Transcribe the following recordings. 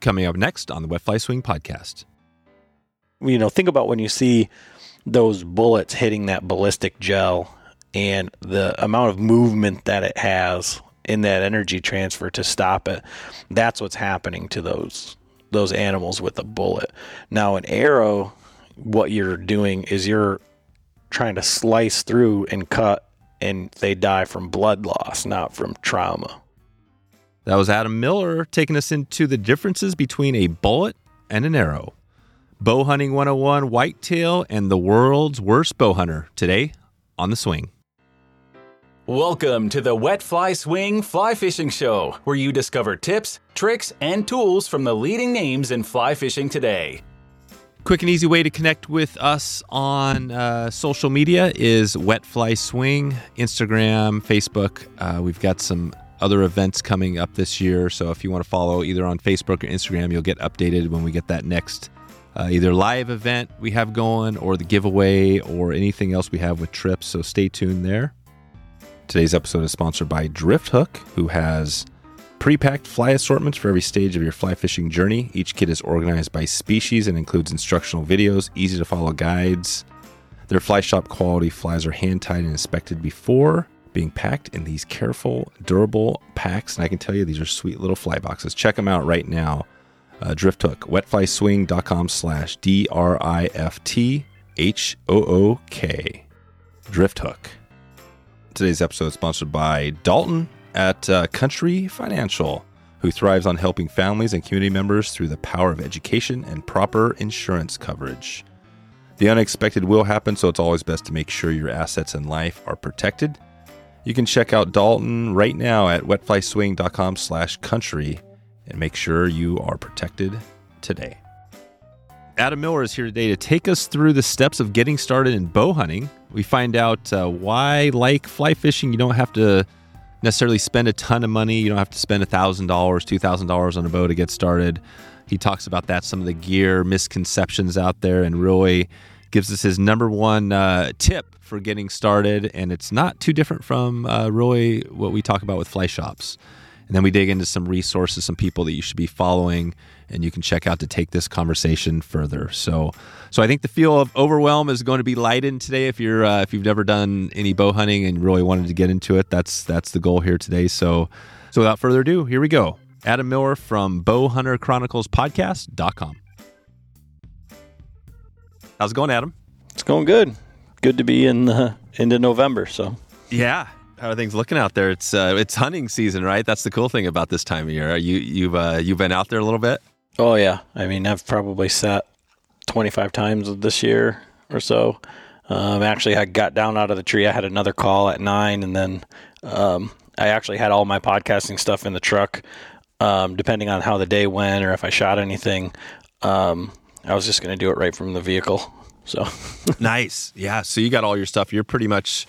coming up next on the Wet Fly Swing podcast. You know, think about when you see those bullets hitting that ballistic gel and the amount of movement that it has in that energy transfer to stop it. That's what's happening to those those animals with a bullet. Now, an arrow, what you're doing is you're trying to slice through and cut, and they die from blood loss, not from trauma. That was Adam Miller taking us into the differences between a bullet and an arrow. Bow Hunting 101 Whitetail and the world's worst bow hunter today on the swing. Welcome to the Wet Fly Swing Fly Fishing Show, where you discover tips, tricks, and tools from the leading names in fly fishing today. Quick and easy way to connect with us on uh, social media is Wet Fly Swing, Instagram, Facebook. Uh, we've got some other events coming up this year. So if you want to follow either on Facebook or Instagram, you'll get updated when we get that next uh, either live event we have going or the giveaway or anything else we have with trips. So stay tuned there. Today's episode is sponsored by Drifthook, who has pre-packed fly assortments for every stage of your fly fishing journey. Each kit is organized by species and includes instructional videos, easy to follow guides. Their fly shop quality flies are hand tied and inspected before being packed in these careful, durable packs. And I can tell you, these are sweet little fly boxes. Check them out right now. Uh, Drifthook, wetflyswing.com slash D R I F T H O O K. Drifthook. Today's episode is sponsored by Dalton at uh, Country Financial, who thrives on helping families and community members through the power of education and proper insurance coverage. The unexpected will happen, so it's always best to make sure your assets and life are protected. You can check out Dalton right now at wetflyswing.com slash country and make sure you are protected today. Adam Miller is here today to take us through the steps of getting started in bow hunting. We find out uh, why, like fly fishing, you don't have to necessarily spend a ton of money. You don't have to spend $1,000, $2,000 on a bow to get started. He talks about that, some of the gear misconceptions out there, and really gives us his number one uh, tip for getting started, and it's not too different from uh, really what we talk about with fly shops. And then we dig into some resources, some people that you should be following, and you can check out to take this conversation further. So, so I think the feel of overwhelm is going to be lightened today. If you're uh, if you've never done any bow hunting and really wanted to get into it, that's that's the goal here today. So, so without further ado, here we go. Adam Miller from Bowhunter Chronicles Podcast.com. How's it going, Adam? It's going good. Good to be in the end of November. So Yeah. How are things looking out there? It's uh, it's hunting season, right? That's the cool thing about this time of year. You you've uh, you've been out there a little bit. Oh yeah, I mean I've probably sat 25 times this year or so. Um, actually, I got down out of the tree. I had another call at nine, and then um, I actually had all my podcasting stuff in the truck. Um, depending on how the day went or if I shot anything, um, I was just going to do it right from the vehicle. So nice, yeah. So you got all your stuff. You're pretty much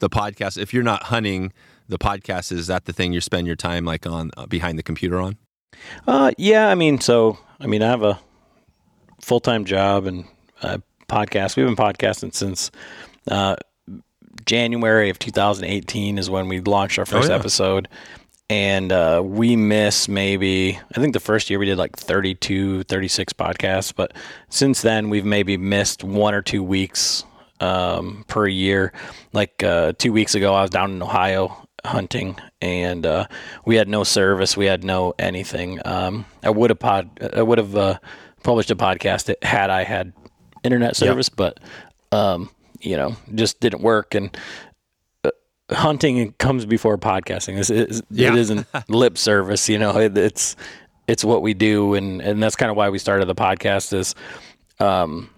the podcast. If you're not hunting, the podcast is that the thing you spend your time like on uh, behind the computer on. Uh, yeah, I mean, so I mean, I have a full time job and uh, podcast. We've been podcasting since uh, January of 2018 is when we launched our first yeah. episode, and uh, we miss maybe I think the first year we did like 32, 36 podcasts, but since then we've maybe missed one or two weeks um, per year. Like uh, two weeks ago, I was down in Ohio hunting, and uh, we had no service. We had no anything. Um, I would have pod. I would have uh, published a podcast had I had internet service, but um, you know, just didn't work. And hunting comes before podcasting. This is Yeah. it isn't lip service. You know, it, it's it's what we do, and and that's kind of why we started the podcast. Is um,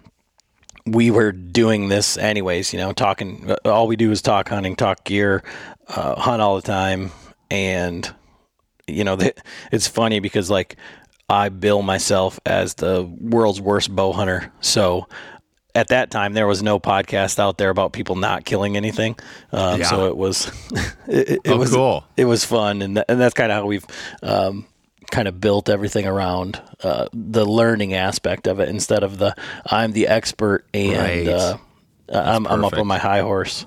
we were doing this anyways, you know, talking, all we do is talk hunting, talk gear, uh, hunt all the time. And, you know, it's funny because like I bill myself as the world's worst bow hunter. So at that time, there was no podcast out there about people not killing anything. Um, Yeah. So it was, it, it, it Oh, was, cool. it was fun. And, th- and that's kind of how we've, um, kind of built everything around uh, the learning aspect of it instead of the I'm the expert and Right. uh, I'm, I'm up on my high horse.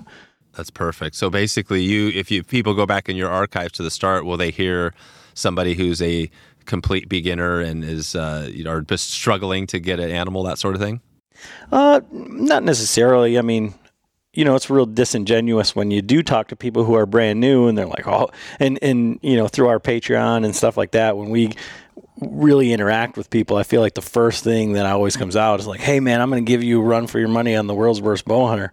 That's perfect. So basically, you if you people go back in your archives to the start, will they hear somebody who's a complete beginner and is uh, you know just struggling to get an animal that sort of thing? Uh, not necessarily. I mean, you know, it's real disingenuous when you do talk to people who are brand new and they're like, oh, and, and, you know, through our Patreon and stuff like that, when we really interact with people, I feel like the first thing that always comes out is like, hey, man, I'm going to give you a run for your money on the world's worst bow hunter.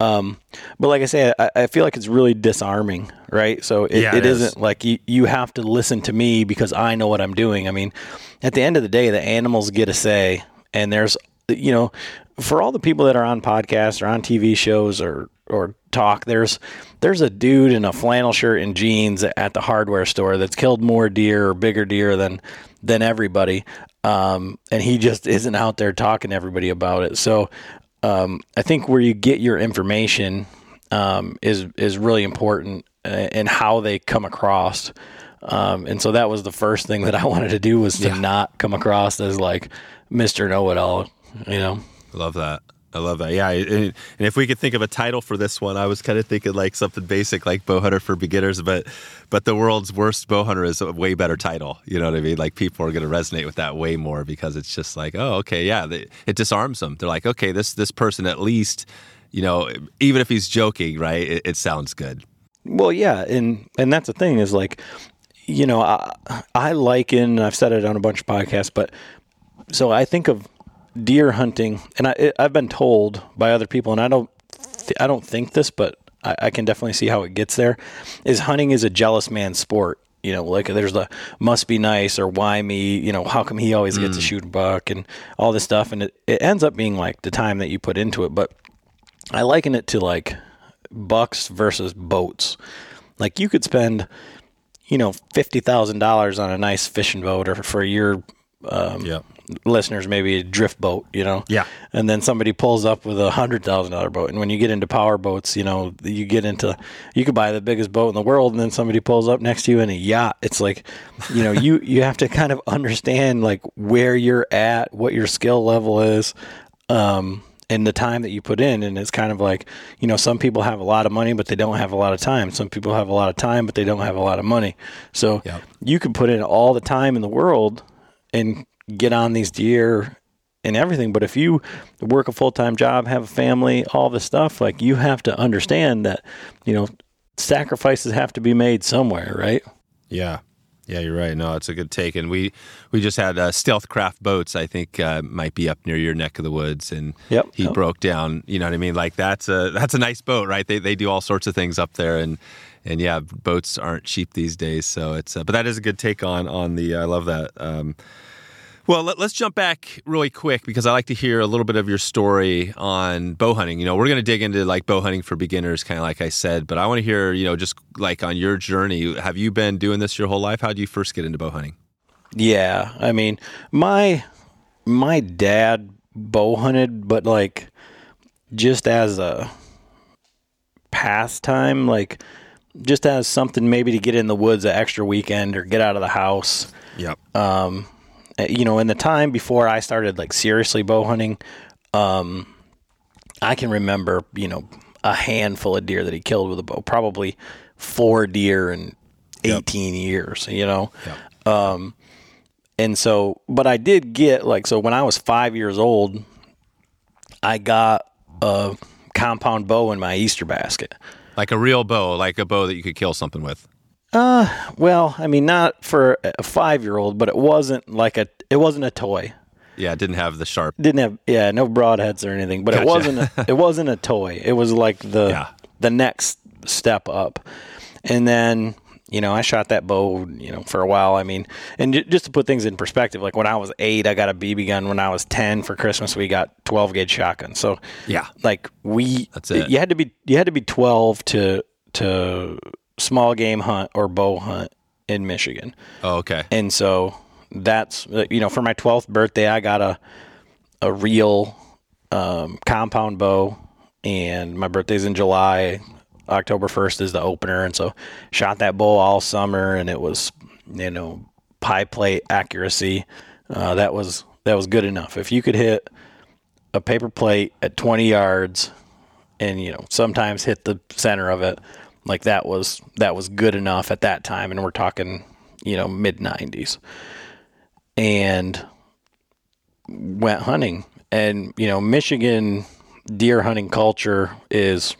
Um, but like I say, I, I, feel like it's really disarming, right? So it, yeah, it, it isn't like you, you have to listen to me because I know what I'm doing. I mean, at the end of the day, the animals get a say, and there's, you know, for all the people that are on podcasts or on TV shows or or talk, there's there's a dude in a flannel shirt and jeans at the hardware store that's killed more deer or bigger deer than than everybody, um, and he just isn't out there talking to everybody about it. So um, I think where you get your information um, is is really important and uh, how they come across. Um, and so that was the first thing that I wanted to do was to yeah. not come across as like Mr. Know It All, you know. Love that. I love that. Yeah, and, and, if we could think of a title for this one, I was kind of thinking like something basic, like bow hunter for beginners. But but the world's worst bow hunter is a way better title. You know what I mean? Like people are going to resonate with that way more because it's just like, oh, okay, yeah, they, it disarms them. They're like, okay, this this person at least, you know, even if he's joking, right? It, it sounds good. Well, yeah, and and that's the thing is like, you know, I I liken. I've said it on a bunch of podcasts, but so I think of deer hunting, and I, I've been told by other people, and I don't, th- I don't think this, but I, I can definitely see how it gets there. Is hunting is a jealous man's sport. You know, like there's the must be nice or why me. You know, how come he always gets mm. to shoot a buck and all this stuff, and it, it ends up being like the time that you put into it. But I liken it to like bucks versus boats. Like you could spend, you know, fifty thousand dollars on a nice fishing boat, or for your um, yep listeners maybe a drift boat, you know. Yeah. And then somebody pulls up with a hundred thousand dollar boat, and when you get into power boats, you know, you get into you could buy the biggest boat in the world, and then somebody pulls up next to you in a yacht. It's like, you know, you you have to kind of understand like where you're at, what your skill level is. Um, and the time that you put in. And it's kind of like, you know, some people have a lot of money, but they don't have a lot of time. Some people have a lot of time, but they don't have a lot of money. So yep. you can put in all the time in the world and get on these deer and everything. But if you work a full time job, have a family, all this stuff, like you have to understand that, you know, sacrifices have to be made somewhere, right? Yeah. Yeah, you're right. No, it's a good take. And we we just had uh, Stealth Craft boats. I think uh, might be up near your neck of the woods, and yep, he yep. broke down. You know what I mean? Like that's a that's a nice boat, right? They they do all sorts of things up there, and and yeah, boats aren't cheap these days. So it's uh, but that is a good take on on the. I love that. Um, well, let, us jump back really quick because I like to hear a little bit of your story on bow hunting. You know, we're going to dig into like bow hunting for beginners, kind of like I said, but I want to hear, you know, just like on your journey. Have you been doing this your whole life? How did you first get into bow hunting? Yeah, I mean, my my dad bow hunted, but like just as a pastime, like just as something maybe to get in the woods an extra weekend or get out of the house. Yep. Um, uh, you know, in the time before I started like seriously bow hunting, um, I can remember, you know, a handful of deer that he killed with a bow, probably four deer in 18 yep. years, you know? Yep. Um, and so, but I did get like, so when I was five years old, I got a compound bow in my Easter basket. Like a real bow, like a bow that you could kill something with. Uh, well, I mean, not for a five year old, but it wasn't like a it wasn't a toy. Yeah, it didn't have the sharp. Didn't have yeah, no broadheads or anything, but gotcha. it wasn't a, it wasn't a toy. It was like the yeah. the next step up. And then, you know, I shot that bow, you know, for a while. I mean, and j- just to put things in perspective, like when I was 8, I got a BB gun. When I was 10 for Christmas, we got 12 gauge shotgun. So, yeah. Like we That's it. You had to be you had to be 12 to to small game hunt or bow hunt in Michigan. Oh, okay. And so that's you know for my 12th birthday I got a a real um, compound bow and my birthday's in July. October 1st is the opener and so shot that bow all summer and it was you know pie plate accuracy. Uh, that was that was good enough. If you could hit a paper plate at 20 yards and you know sometimes hit the center of it like that was that was good enough at that time and we're talking you know, mid 90s. And went hunting. And, you know, Michigan deer hunting culture is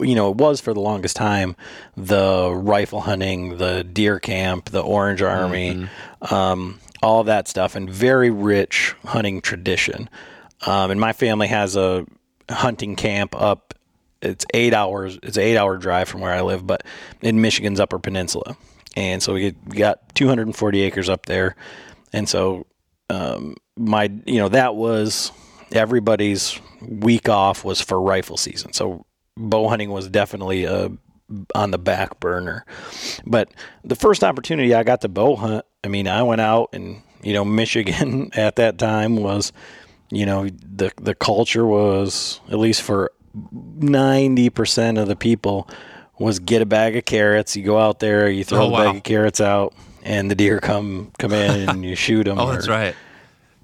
you know, it was for the longest time the rifle hunting, the deer camp, the Orange Army, mm-hmm. um, all that stuff, and very rich hunting tradition. Um, and my family has a hunting camp up. It's eight hours. It's an eight-hour drive from where I live, but in Michigan's Upper Peninsula, and so we got 240 acres up there, and so um, my, you know, that was everybody's week off was for rifle season. So bow hunting was definitely uh, on the back burner. But the first opportunity I got to bow hunt, I mean, I went out and you know Michigan at that time was, you know, the the culture was at least for ninety percent of the people was get a bag of carrots. You go out there, you throw oh, a wow. bag of carrots out, and the deer come come in and you shoot them. oh, that's right.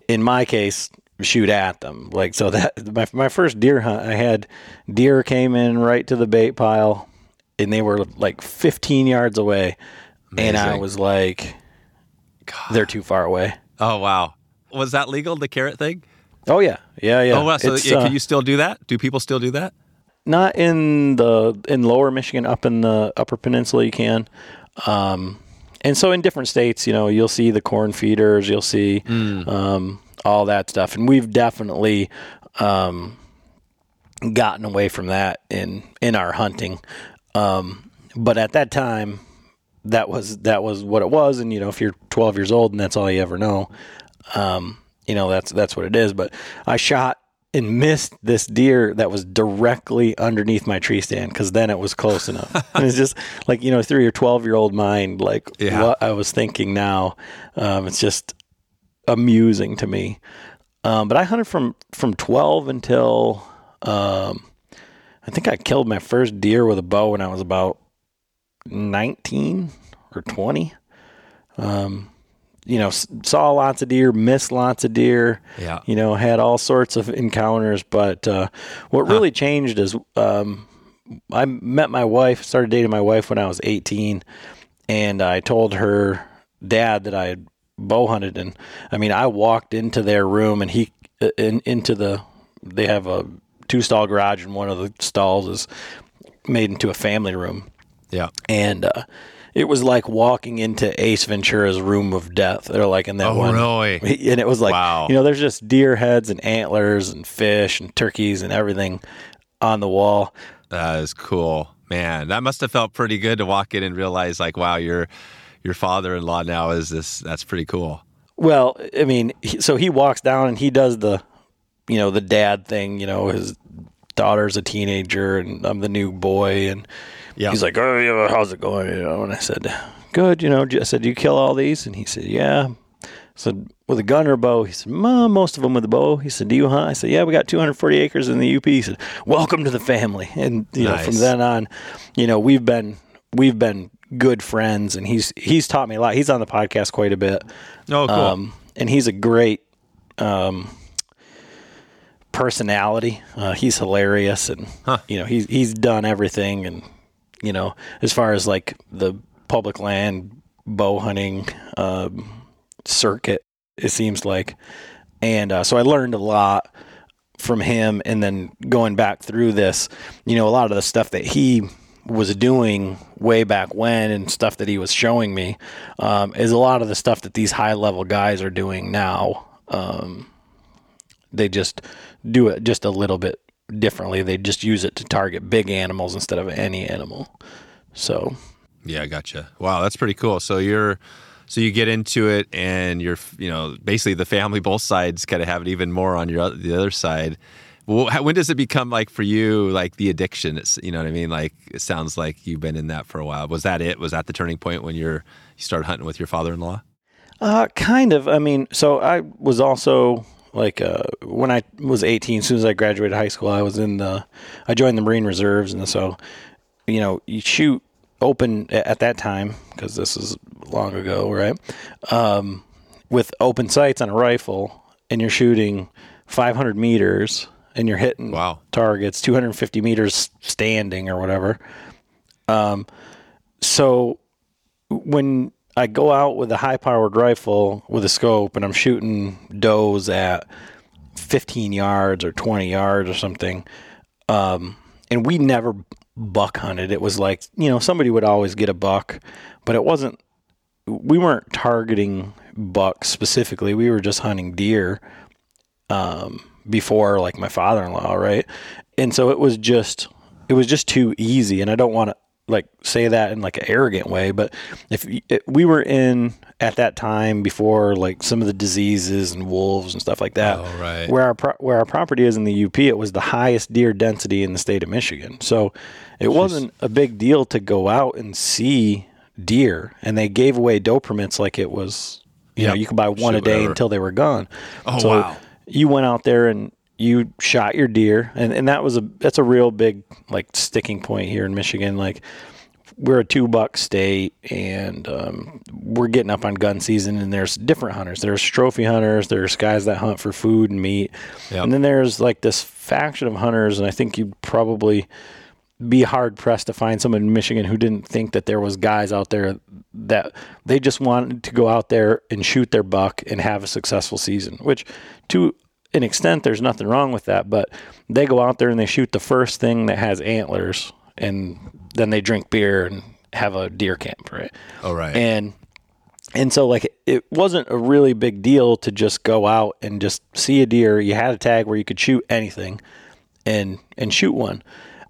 In my case, shoot at them. Like so that my my first deer hunt, I had deer came in right to the bait pile, and they were like 15 yards away, Amazing. and I was like, God. they're too far away. Oh wow, was that legal? The carrot thing? Oh yeah, yeah, yeah. Oh wow, so yeah, can uh, you still do that? Do people still do that? Not in the in lower Michigan, up in the upper peninsula, you can. Um, and so in different states, you know, you'll see the corn feeders, you'll see mm. um, all that stuff. And we've definitely um, gotten away from that in in our hunting. Um, but at that time, that was that was what it was. And you know, if you're 12 years old and that's all you ever know, um, you know that's that's what it is. But I shot and missed this deer that was directly underneath my tree stand because then it was close enough. and it's just like you know through your 12 year old mind, like yeah. what I was thinking now. Um, it's just amusing to me. Um, but I hunted from from 12 until um, I think I killed my first deer with a bow when I was about 19 or 20. Um, you know, saw lots of deer, missed lots of deer. Yeah. You know, had all sorts of encounters. But uh, what really changed is um, I met my wife, started dating my wife when I was 18, and I told her dad that I had bow hunted, and I mean, I walked into their room, and he uh, in, into the they have a two stall garage, and one of the stalls is made into a family room. Yeah, and uh, it was like walking into Ace Ventura's room of death. They're like in that oh, one, really? And it was like, wow. you know, there's just deer heads and antlers and fish and turkeys and everything on the wall. That is cool, man. That must have felt pretty good to walk in and realize, like, wow, you're your father-in-law now is this. That's pretty cool. Well, I mean, so he walks down and he does the, you know, the dad thing. You know, his daughter's a teenager and I'm the new boy, and yeah. he's like, "Oh, yeah, how's it going?" You know, and I said, "Good." You know, I said, "Do you kill all these?" And he said, "Yeah." I said, with a gun or a bow? He said, most of them with a bow. He said, do you hunt? I said, yeah, we got 240 acres in the UP. He said, welcome to the family. And, you nice. know, from then on, you know, we've been, we've been good friends, and he's he's taught me a lot. He's on the podcast quite a bit. Oh, cool. Um, and he's a great um, personality. Uh, he's hilarious, and huh. you know he's he's done everything, and you know as far as like the public land bow hunting um, circuit, it seems like, and uh, so I learned a lot from him, and then going back through this, you know, a lot of the stuff that he was doing way back when and stuff that he was showing me um, is a lot of the stuff that these high level guys are doing now. Um, they just do it just a little bit differently. They just use it to target big animals instead of any animal. So, yeah, I gotcha. Wow, that's pretty cool. So you're so you get into it and you're you know basically the family both sides kind of have it even more on your the other side well, when does it become like for you, like the addiction? It's, you know what I mean? Like it sounds like you've been in that for a while. Was that it? Was that the turning point when you're you started hunting with your father-in-law? Uh, kind of. I mean, so I was also like uh, when I was 18. As soon as I graduated high school, I was in the I joined the Marine Reserves, and so you know you shoot open at that time because this is long ago, right? Um, with open sights on a rifle, and you're shooting 500 meters and you're hitting wow. targets 250 meters standing or whatever. Um, so when I go out with a high powered rifle with a scope and I'm shooting does at 15 yards or 20 yards or something, um, and we never buck hunted. It was like, you know, somebody would always get a buck, but it wasn't, we weren't targeting bucks specifically. We were just hunting deer um, before, like my father in law, right? And so it was just, it was just too easy. And I don't want to like say that in like an arrogant way, but if we were in at that time before like some of the diseases and wolves and stuff like that, oh, right. where our pro- where our property is in the UP, it was the highest deer density in the state of Michigan. So it Jeez. wasn't a big deal to go out and see deer, and they gave away doe permits like it was. You yep. know, you could buy one Shoot, a day whatever. until they were gone. Oh so wow! You went out there and you shot your deer and, and that was a that's a real big like sticking point here in Michigan. Like we're a two buck state and um, we're getting up on gun season and there's different hunters. There's trophy hunters there's guys that hunt for food and meat. Yep. and then there's like this faction of hunters and I think you'd probably be hard pressed to find someone in Michigan who didn't think that there was guys out there that they just wanted to go out there and shoot their buck and have a successful season which to an extent, there's nothing wrong with that. But they go out there and they shoot the first thing that has antlers, and then they drink beer and have a deer camp, right? Oh, right. And and so like it wasn't a really big deal to just go out and just see a deer. You had a tag where you could shoot anything, and and shoot one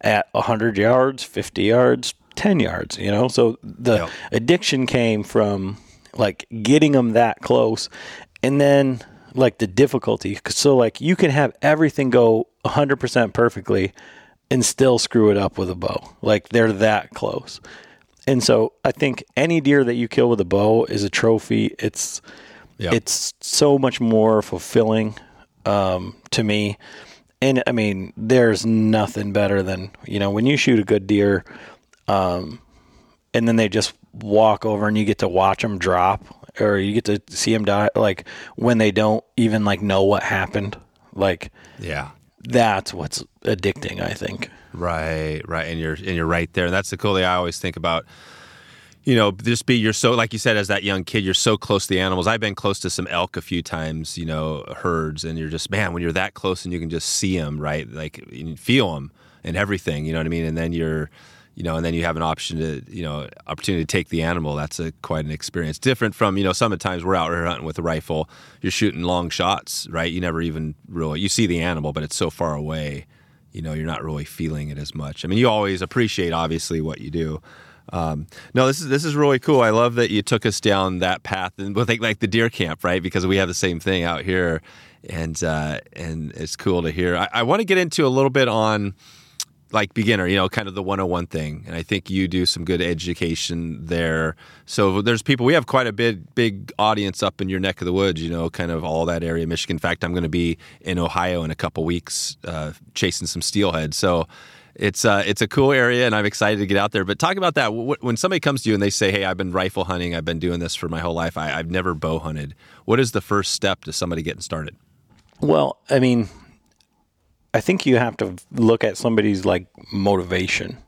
at hundred yards, fifty yards, ten yards. You know, so the yep. addiction came from like getting them that close, and then like the difficulty. So like you can have everything go 100% perfectly and still screw it up with a bow. Like they're that close. And so I think any deer that you kill with a bow is a trophy. It's yep. it's so much more fulfilling um, to me. And I mean, there's nothing better than you know when you shoot a good deer, um, and then they just walk over and you get to watch them drop or you get to see them die like when they don't even like know what happened like yeah. that's what's addicting i think. Right right and you're and you're right there. And that's the cool thing i always think about you know just be you're so like you said as that young kid you're so close to the animals i've been close to some elk a few times you know herds and you're just man when you're that close and you can just see them right like feel them and everything you know what i mean and then you're you know, and then you have an option to, you know, opportunity to take the animal. That's a quite an experience. Different from, you know, some of times we're out here hunting with a rifle, you're shooting long shots, right? You never even really you see the animal, but it's so far away, you know, you're not really feeling it as much. I mean, you always appreciate obviously what you do. Um, no, this is this is really cool. I love that you took us down that path, and with like, like the deer camp, right? Because we have the same thing out here, and uh, and it's cool to hear. I, I want to get into a little bit on like beginner, you know, kind of the 101 thing. And I think you do some good education there. So there's people, we have quite a big, big audience up in your neck of the woods, you know, kind of all that area, Michigan. In fact, I'm going to be in Ohio in a couple weeks uh, chasing some steelhead. So it's uh, it's a cool area, and I'm excited to get out there. But talk about that when somebody comes to you and they say, "Hey, I've been rifle hunting. I've been doing this for my whole life. I, I've never bow hunted." What is the first step to somebody getting started? Well, I mean, I think you have to look at somebody's like motivation.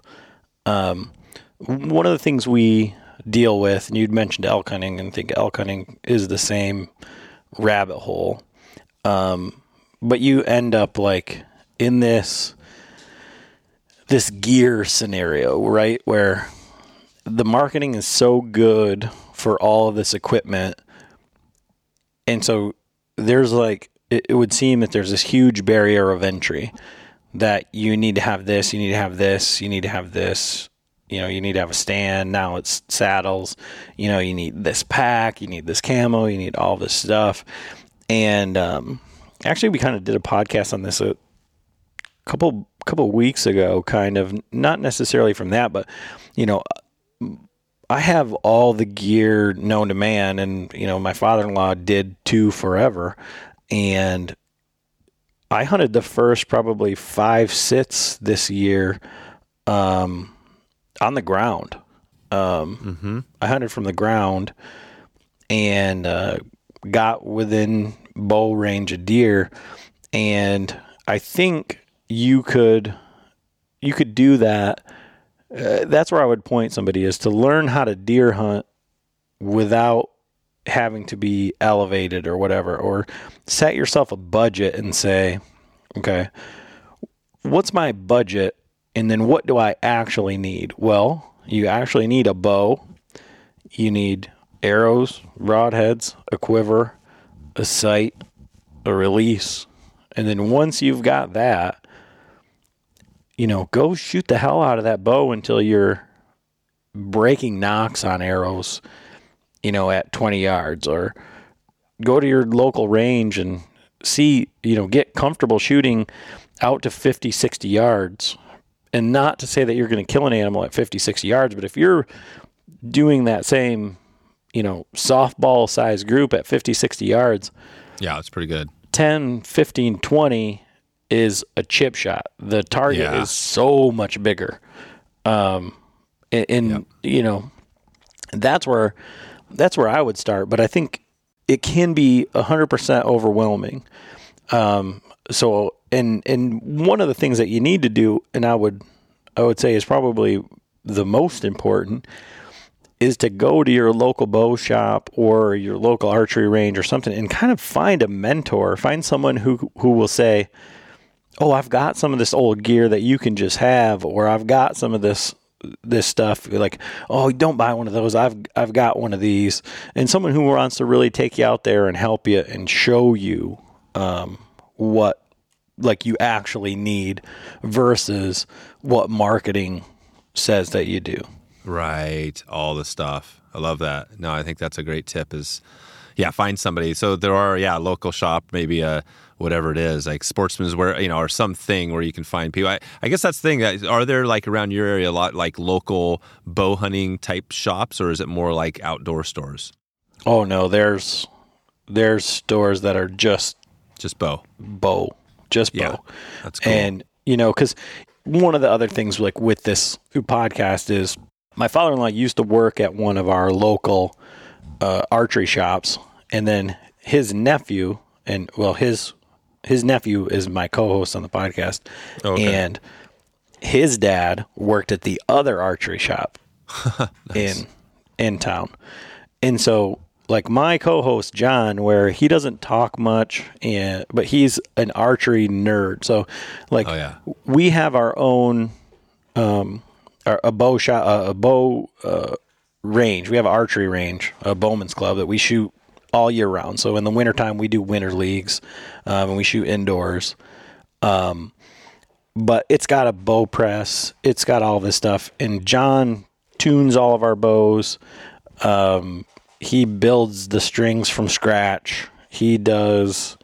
Um, one of the things we deal with, and you'd mentioned elk hunting, and think elk hunting is the same rabbit hole. Um, but you end up like in this this gear scenario, right? Where the marketing is so good for all of this equipment. And so there's like it, it would seem that there's this huge barrier of entry that you need to have this, you need to have this, you need to have this, you know, you need to have a stand. Now it's saddles. You know, you need this pack, you need this camo, you need all this stuff. And um, actually, we kind of did a podcast on this a couple couple weeks ago, kind of not necessarily from that, but you know, I have all the gear known to man, and you know, my father-in-law did too forever and I hunted the first probably five sits this year um, on the ground. Um, mm-hmm. I hunted from the ground and uh, got within bow range of deer, and I think you could you could do that. Uh, that's where I would point somebody is to learn how to deer hunt without having to be elevated or whatever, or set yourself a budget and say, okay, what's my budget? And then what do I actually need? Well, you actually need a bow, you need arrows, broadheads, a quiver, a sight, a release. And then once you've got that, you know, go shoot the hell out of that bow until you're breaking nocks on arrows, you know, at 20 yards or go to your local range and see, you know, get comfortable shooting out to 50, 60 yards. And not to say that you're going to kill an animal at 50, 60 yards, but if you're doing that same, you know, softball size group at 50, 60 yards, Yeah, it's pretty good. 10, 15, 20 is a chip shot. The target Yeah. is so much bigger. Um, and, and you know, that's where that's where I would start. But I think it can be hundred percent overwhelming. Um, so and and one of the things that you need to do, and I would I would say is probably the most important, is to go to your local bow shop or your local archery range or something and kind of find a mentor, find someone who who will say, "Oh, I've got some of this old gear that you can just have," or "I've got some of this this stuff." Like, "Oh, don't buy one of those. I've I've got one of these." And someone who wants to really take you out there and help you and show you um, what like you actually need versus what marketing says that you do. Right. All the stuff. I love that. No, I think that's a great tip is yeah, find somebody. So there are, yeah, local shop, maybe a whatever it is, like sportsman's where you know, or something where you can find people. I, I guess that's the thing. that- Are there like around your area a lot like local bow hunting type shops or is it more like outdoor stores? Oh no, there's there's stores that are just Just bow. bow, just bow. Yeah, that's cool. And you know, because one of the other things like with this podcast is my father-in-law used to work at one of our local uh, archery shops, and then his nephew and well his his nephew is my co-host on the podcast, Okay. and his dad worked at the other archery shop in in town. And so like my co-host John where he doesn't talk much and but he's an archery nerd. So like Oh, yeah. we have our own um a, a bow shot a, a bow uh, range. We have an archery range, a bowman's club that we shoot all year round. So in the wintertime we do winter leagues um, and we shoot indoors but it's got a bow press. It's got all this stuff. And John tunes all of our bows. Um, he builds the strings from scratch. He does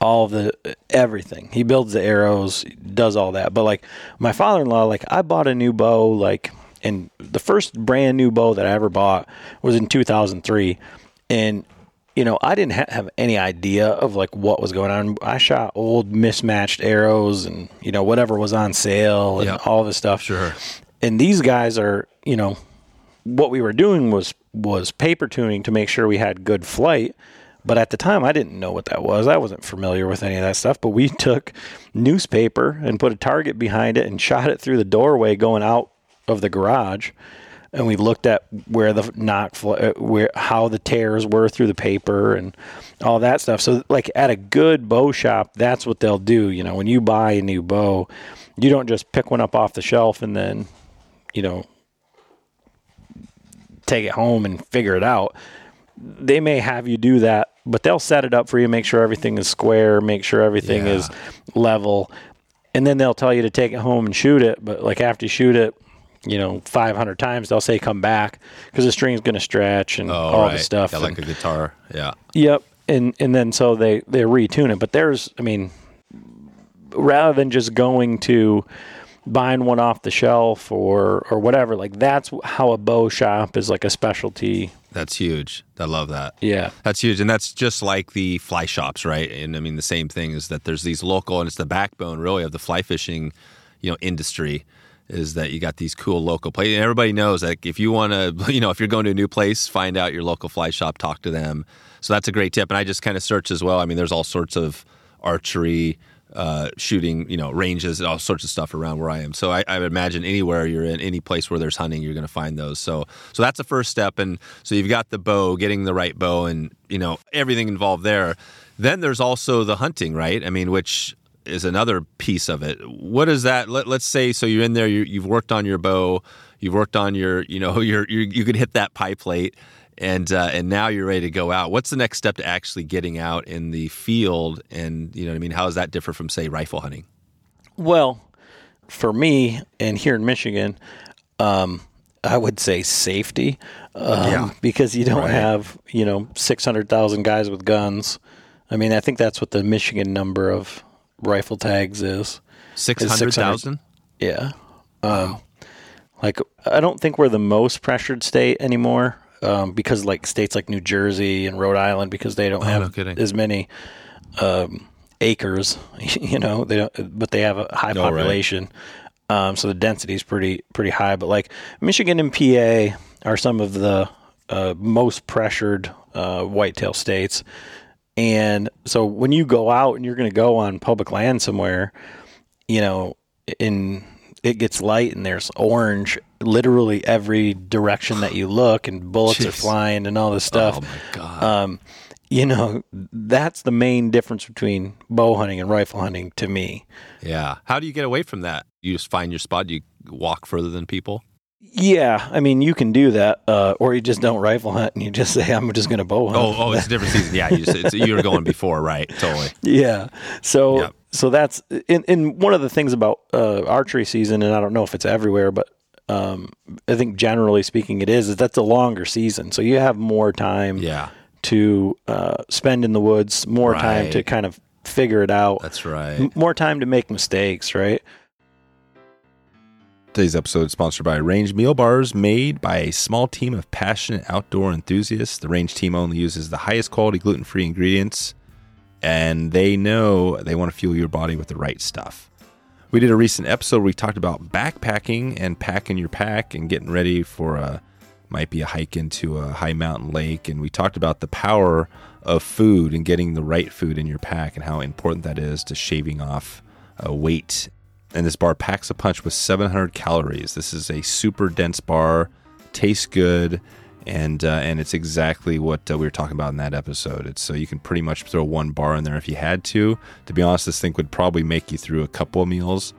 all the everything. He builds the arrows, does all that. But like my father-in-law, like I bought a new bow, like and the first brand new bow that I ever bought was in 2003, and you know I didn't ha- have any idea of like what was going on. I shot old mismatched arrows and you know whatever was on sale and Yeah. all this stuff. Sure. And these guys are, you know, what we were doing was was paper tuning to make sure we had good flight. But at the time, I didn't know what that was. I wasn't familiar with any of that stuff. But we took newspaper and put a target behind it and shot it through the doorway going out of the garage. And we looked at where the nock, uh, where how the tears were through the paper and all that stuff. So, like at a good bow shop, that's what they'll do. You know, when you buy a new bow, you don't just pick one up off the shelf and then, you know, take it home and figure it out. They may have you do that, but they'll set it up for you, make sure everything is square, make sure everything Yeah. is level, and then they'll tell you to take it home and shoot it. But like after you shoot it, you know, 500 times, they'll say come back because the string's going to stretch and Oh, all right. the stuff. Yeah, like a guitar. Yeah. Yep. And and then so they they retune it. But there's I mean rather than just going to buying one off the shelf or or whatever, like that's how a bow shop is like a specialty. That's huge. I love that. Yeah. That's huge, and that's just like the fly shops, right? And I mean, the same thing is that there's these local, and it's the backbone really of the fly fishing, you know, industry. Is that you got these cool local places? Everybody knows that if you want to, you know, if you're going to a new place, find out your local fly shop, talk to them. So that's a great tip. And I just kind of search as well. I mean, there's all sorts of archery uh, shooting, you know, ranges and all sorts of stuff around where I am. So I, I imagine anywhere you're in, any place where there's hunting, you're going to find those. So so that's the first step. And so you've got the bow, getting the right bow, and you know everything involved there. Then there's also the hunting, right? I mean, which is another piece of it. What is that? Let, us say so you're in there, you, you've worked on your bow, you've worked on your, you know, your, your you could hit that pie plate and uh, and now you're ready to go out. What's the next step to actually getting out in the field? And you know, what I mean, how does that differ from say rifle hunting? Well, for me, and here in Michigan, um, I would say safety, um, yeah. because you don't right. have you know six hundred thousand guys with guns. I mean, I think that's what the Michigan number of rifle tags is. Six hundred thousand. Yeah. Um, wow. Like I don't think we're the most pressured state anymore um, because like states like New Jersey and Rhode Island because they don't oh, have no as many um, acres, you know, they don't, but they have a high population. Right. Um, so the density is pretty pretty high. But like Michigan and PA are some of the uh, most pressured uh, whitetail states. And so when you go out and you're going to go on public land somewhere, you know, in it gets light and there's orange literally every direction that you look and bullets Jeez. are flying and all this stuff. Oh my god. Um, you know, that's the main difference between bow hunting and rifle hunting to me. Yeah. How do you get away from that? You just find your spot, you walk further than people? Yeah, I mean, you can do that, uh, or you just don't rifle hunt and you just say, "I'm just going to bow hunt." Oh, oh, it's a different season. Yeah, you, just, you were going before, right? Totally. Yeah. So, yep. so that's in, in one of the things about uh, archery season, and I don't know if it's everywhere, but um, I think generally speaking, it is. Is that's a longer season, so you have more time. Yeah. To uh, spend in the woods, more right. time to kind of figure it out. That's right. M- more time to make mistakes, right? Today's episode is sponsored by Range Meal Bars, made by a small team of passionate outdoor enthusiasts. The Range team only uses the highest quality gluten free ingredients, and they know they want to fuel your body with the right stuff. We did a recent episode where we talked about backpacking and packing your pack and getting ready for a might be a hike into a high mountain lake, and we talked about the power of food and getting the right food in your pack and how important that is to shaving off uh, weight and this bar packs a punch with 700 calories. This is a super dense bar, tastes good, and uh, and it's exactly what uh, we were talking about in that episode. It's so you can pretty much throw one bar in there if you had to. To be honest, this thing would probably make you through a couple of meals.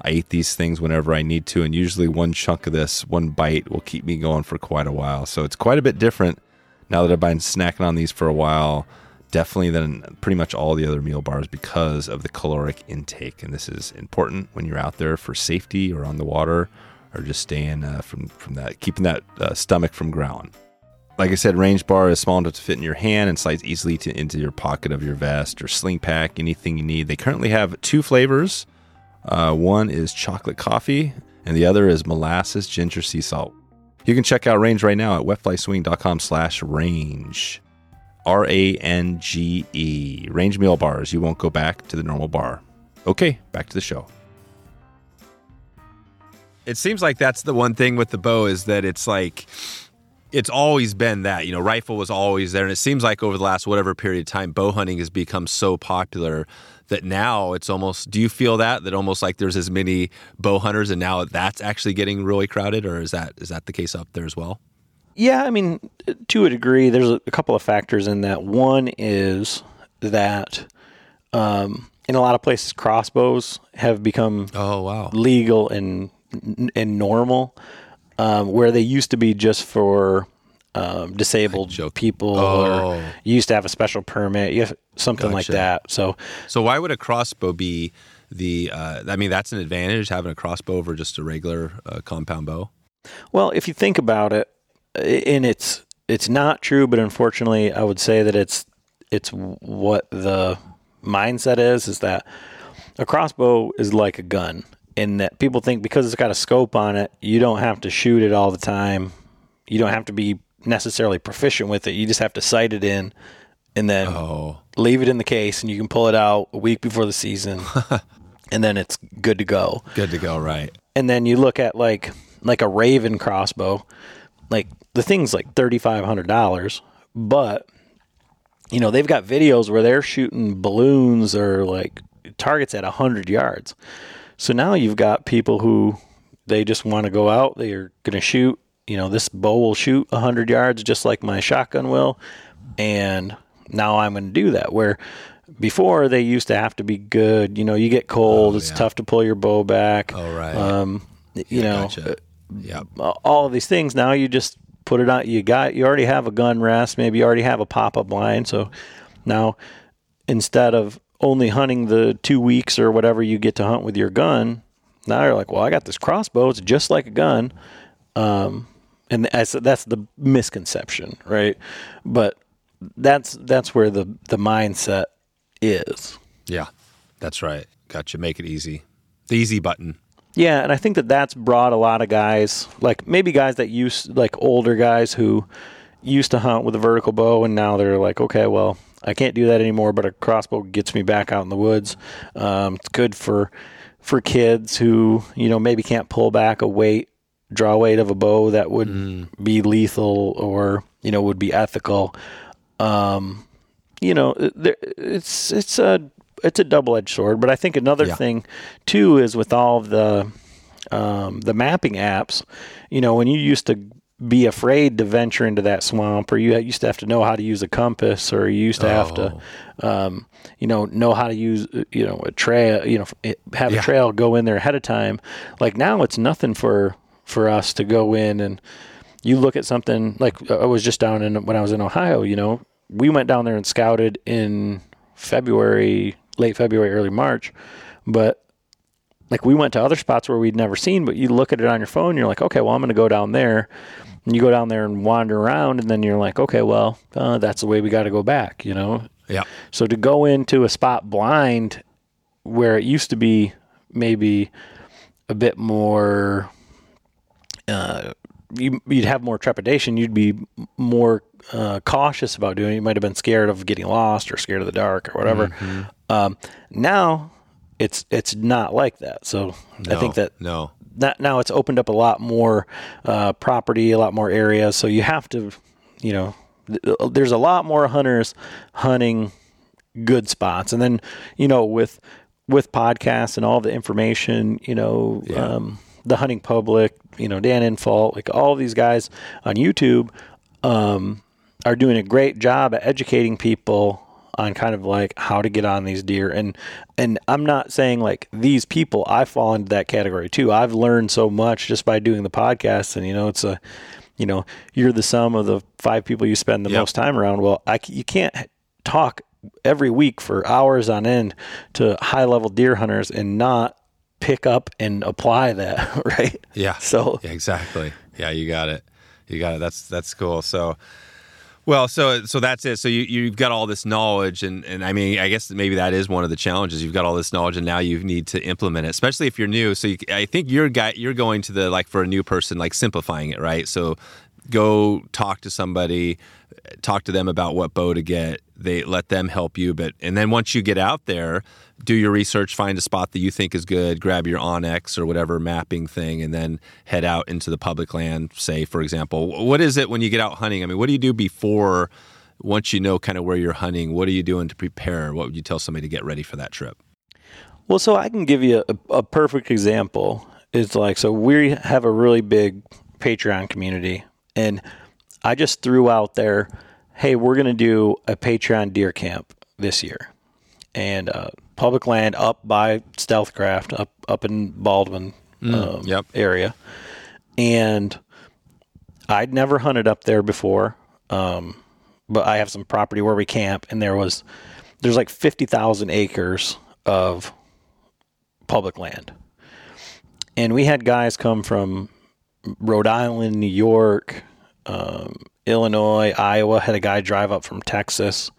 I eat these things whenever I need to, and usually one chunk of this, one bite, will keep me going for quite a while. So it's quite a bit different now that I've been snacking on these for a while definitely than pretty much all the other meal bars because of the caloric intake. And this is important when you're out there for safety or on the water or just staying uh, from, from that, keeping that uh, stomach from growling. Like I said, range bar is small enough to fit in your hand and slides easily to, into your pocket of your vest or sling pack, anything you need. They currently have two flavors. Uh, one is chocolate coffee, and the other is molasses ginger sea salt. You can check out Range right now at wetflyswing.com slash range. R A N G E. Range meal bars. You won't go back to the normal bar. Okay, back to the show. It seems like that's the one thing with the bow is that it's like it's always been that. You know, rifle was always there. And it seems like over the last whatever period of time, bow hunting has become so popular that now it's almost do you feel that that almost like there's as many bow hunters and now that's actually getting really crowded or is that is that the case up there as well yeah, I mean, to a degree, there's a couple of factors in that. One is that um, in a lot of places, crossbows have become oh wow legal and and normal, um, where they used to be just for um, disabled people, oh. or you used to have a special permit, you have something gotcha. like that. So, so why would a crossbow be the? Uh, I mean, that's an advantage having a crossbow over just a regular uh, compound bow. Well, if you think about it, and it's it's not true, but unfortunately, I would say that it's it's what the mindset is is that a crossbow is like a gun in that people think because it's got a scope on it, you don't have to shoot it all the time. You don't have to be necessarily proficient with it. You just have to sight it in and then oh. leave it in the case and you can pull it out a week before the season and then it's good to go. Good to go, right. And then you look at like like a Ravin crossbow like the thing's like thirty five hundred dollars, but you know they've got videos where they're shooting balloons or like targets at 100 yards. So now you've got people who they just want to go out, they're going to shoot, you know, this bow will shoot 100 yards just like my shotgun will. And now I'm going to do that. Where before they used to have to be good, you know, you get cold, Oh, it's yeah. tough to pull your bow back. Oh, right. Um, you know, Gotcha. Yep. all of these things. Now you just put it on. You got you already have a gun rest. Maybe you already have a pop up line. So now instead of only hunting the two weeks or whatever you get to hunt with your gun, now you're like, well, I got this crossbow. It's just like a gun. Um, and that's the misconception, right? But that's that's where the the mindset is. Yeah. That's right. Gotcha. Make it easy. The easy button. Yeah, and I think that that's brought a lot of guys, like maybe guys that used, like older guys who used to hunt with a vertical bow, and now they're like, okay, well, I can't do that anymore, but a crossbow gets me back out in the woods. Um, it's good for for kids who you know maybe can't pull back a weight, draw weight of a bow that would be lethal or you know would be ethical. Um, you know, there, it's it's a it's a double edged sword. But I think another Yeah. thing too is with all of the um, the mapping apps. You know, when you used to be afraid to venture into that swamp, or you used to have to know how to use a compass, or you used to have to, um, you know, know how to use, uh, you know, a trail, you know, have Yeah. a trail go in there ahead of time. Like now, it's nothing for for us to go in and you look at something like I was just down in when I was in Ohio. You know, we went down there and scouted in February, late February, early March, but like we went to other spots where we'd never seen, but you look at it on your phone, you're like, okay, well, I'm going to go down there. And you go down there and wander around, and then you're like, okay, well, uh, that's the way we got to go back, you know? Yeah. So to go into a spot blind where it used to be maybe a bit more, uh, you, you'd have more trepidation. You'd be more uh, cautious about doing it. You might have been scared of getting lost or scared of the dark or whatever. Mm-hmm. Um, now it's it's not like that. So I think that no. that now it's opened up a lot more uh, property, a lot more areas. So you have to, you know, th- there's a lot more hunters hunting good spots, and then you know with with podcasts and all the information, you know, Yeah. um, the hunting public, you know, Dan Infalt, like all these guys on YouTube um, are doing a great job at educating people on kind of like how to get on these deer and and I'm not saying like these people I fall into that category too. I've learned so much just by doing the podcast and you know it's a you know you're the sum of the five people you spend the Yep. most time around. Well, I you can't talk every week for hours on end to high level deer hunters and not pick up and apply that, right? Yeah. So Yeah, exactly. Yeah, you got it. You got it. That's that's cool. So, well, so so that's it. So you you've got all this knowledge, and and I mean, I guess maybe that is one of the challenges. You've got all this knowledge, and now you need to implement it, especially if you're new. So you, I think you're guy you're going to the like for a new person, like simplifying it, right? So go talk to somebody, talk to them about what bow to get. They let them help you, but and then once you get out there, do your research, find a spot that you think is good, grab your onX or whatever mapping thing, and then head out into the public land. Say, for example, what is it when you get out hunting? I mean, what do you do before? Once you know kind of where you're hunting, what are you doing to prepare? What would you tell somebody to get ready for that trip? Well, so I can give you a, a perfect example. It's like, so we have a really big Patreon community, and I just threw out there, hey, we're going to do a Patreon deer camp this year. And uh, public land up by Stealthcraft, up, up in Baldwin um, yep. area. And I'd never hunted up there before, um, but I have some property where we camp, and there was there's like fifty thousand acres of public land, and we had guys come from Rhode Island, New York, um, Illinois, Iowa. Had a guy drive up from Texas.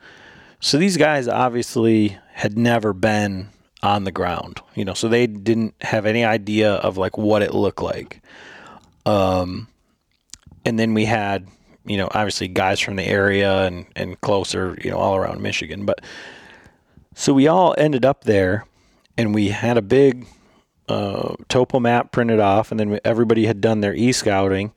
So these guys obviously had never been on the ground, you know, so they didn't have any idea of like what it looked like. Um, and then we had, you know, obviously guys from the area and, and closer, you know, all around Michigan. But so we all ended up there and we had a big uh, topo map printed off, and then everybody had done their e scouting.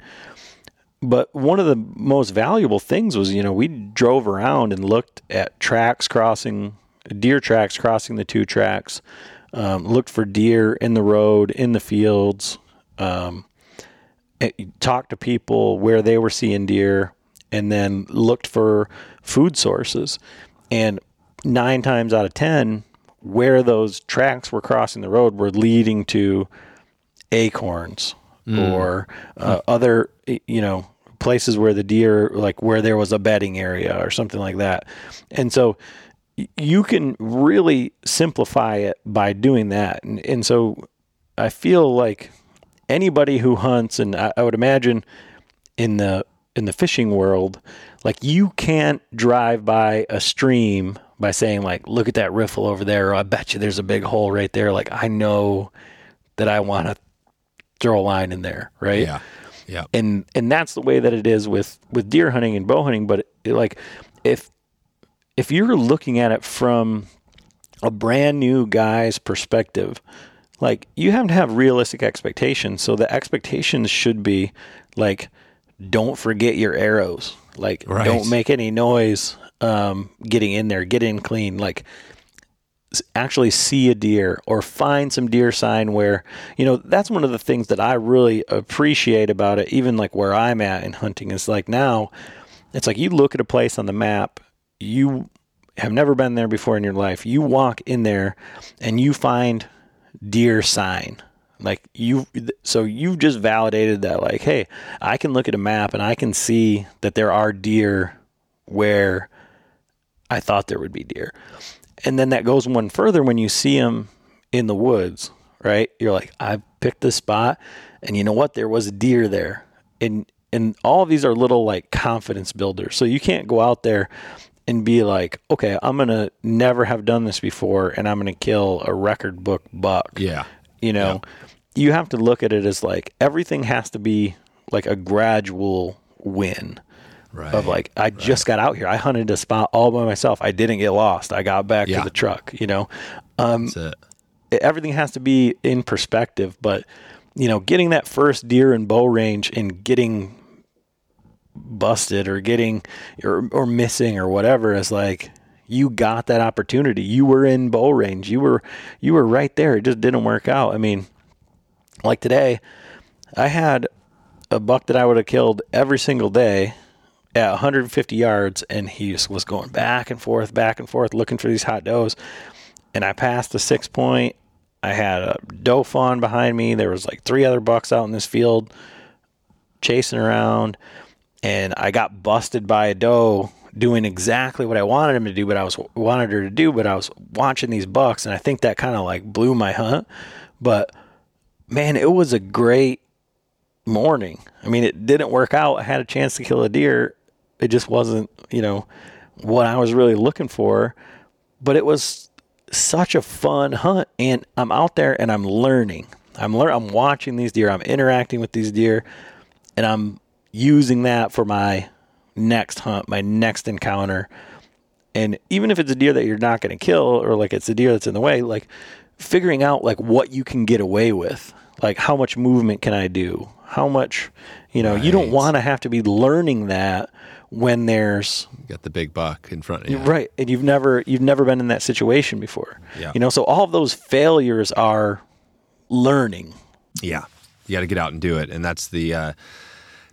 But one of the most valuable things was, you know, we drove around and looked at tracks crossing deer tracks crossing the two tracks. Um, looked for deer in the road, in the fields. Um, talked to people where they were seeing deer, and then looked for food sources. And nine times out of ten, where those tracks were crossing the road were leading to acorns or uh, other you know places where the deer like where there was a bedding area or something like that. And so you can really simplify it by doing that. And, and so i feel like anybody who hunts and I, I would imagine in the in the fishing world like you can't drive by a stream by saying like look at that riffle over there. Or i bet you there's a big hole right there. Like i know that i want to throw a line in there right Yeah. Yeah. and and that's the way that it is with with deer hunting and bow hunting but it, like if if you're looking at it from a brand new guy's perspective like you have to have realistic expectations so the expectations should be like don't forget your arrows like Right. don't make any noise um, getting in there get in clean like actually see a deer or find some deer sign where you know that's one of the things that I really appreciate about it even like where I'm at in hunting is like now it's like you look at a place on the map you have never been there before in your life you walk in there and you find deer sign. Like you so you've just validated that like hey I can look at a map and I can see that there are deer where I thought there would be deer and then that goes one further when you see them in the woods, right? You're like, I picked this spot, and you know what? There was a deer there, and and all of these are little like confidence builders. So you can't go out there and be like, okay, I'm gonna never have done this before, and I'm gonna kill a record book buck. Yeah. You know, you have to look at it as like everything has to be like a gradual win Right. of like I just got out here. I hunted a spot all by myself. I didn't get lost. I got back Yeah. to the truck, you know. Um That's it. it- everything has to be in perspective, but you know, getting that first deer in bow range and getting busted or getting or or missing or whatever is like you got that opportunity. You were in bow range. You were you were right there. It just didn't work out. I mean, like today, I had a buck that I would have killed every single day at 150 yards, and he just was going back and forth, back and forth, looking for these hot does. And I passed the six point. I had a doe fawn behind me. There was like three other bucks out in this field chasing around, and I got busted by a doe doing exactly what I wanted him to do, but I was wanted her to do. But I was watching these bucks, and I think that kind of like blew my hunt. But man, it was a great morning. I mean, it didn't work out. I had a chance to kill a deer. It just wasn't, you know, what I was really looking for. But it was such a fun hunt, and I'm out there and I'm learning. I'm lear- I'm watching these deer. I'm interacting with these deer, and I'm using that for my next hunt, my next encounter. And even if it's a deer that you're not going to kill, or like it's a deer that's in the way, like figuring out like what you can get away with, like how much movement can I do, how much, you know, you don't want to have to be learning that when there's You got the big buck in front of you. right, and you've never you've never been in that situation before. Yeah. You know, so all of those failures are learning. Yeah, you got to get out and do it, and that's the uh,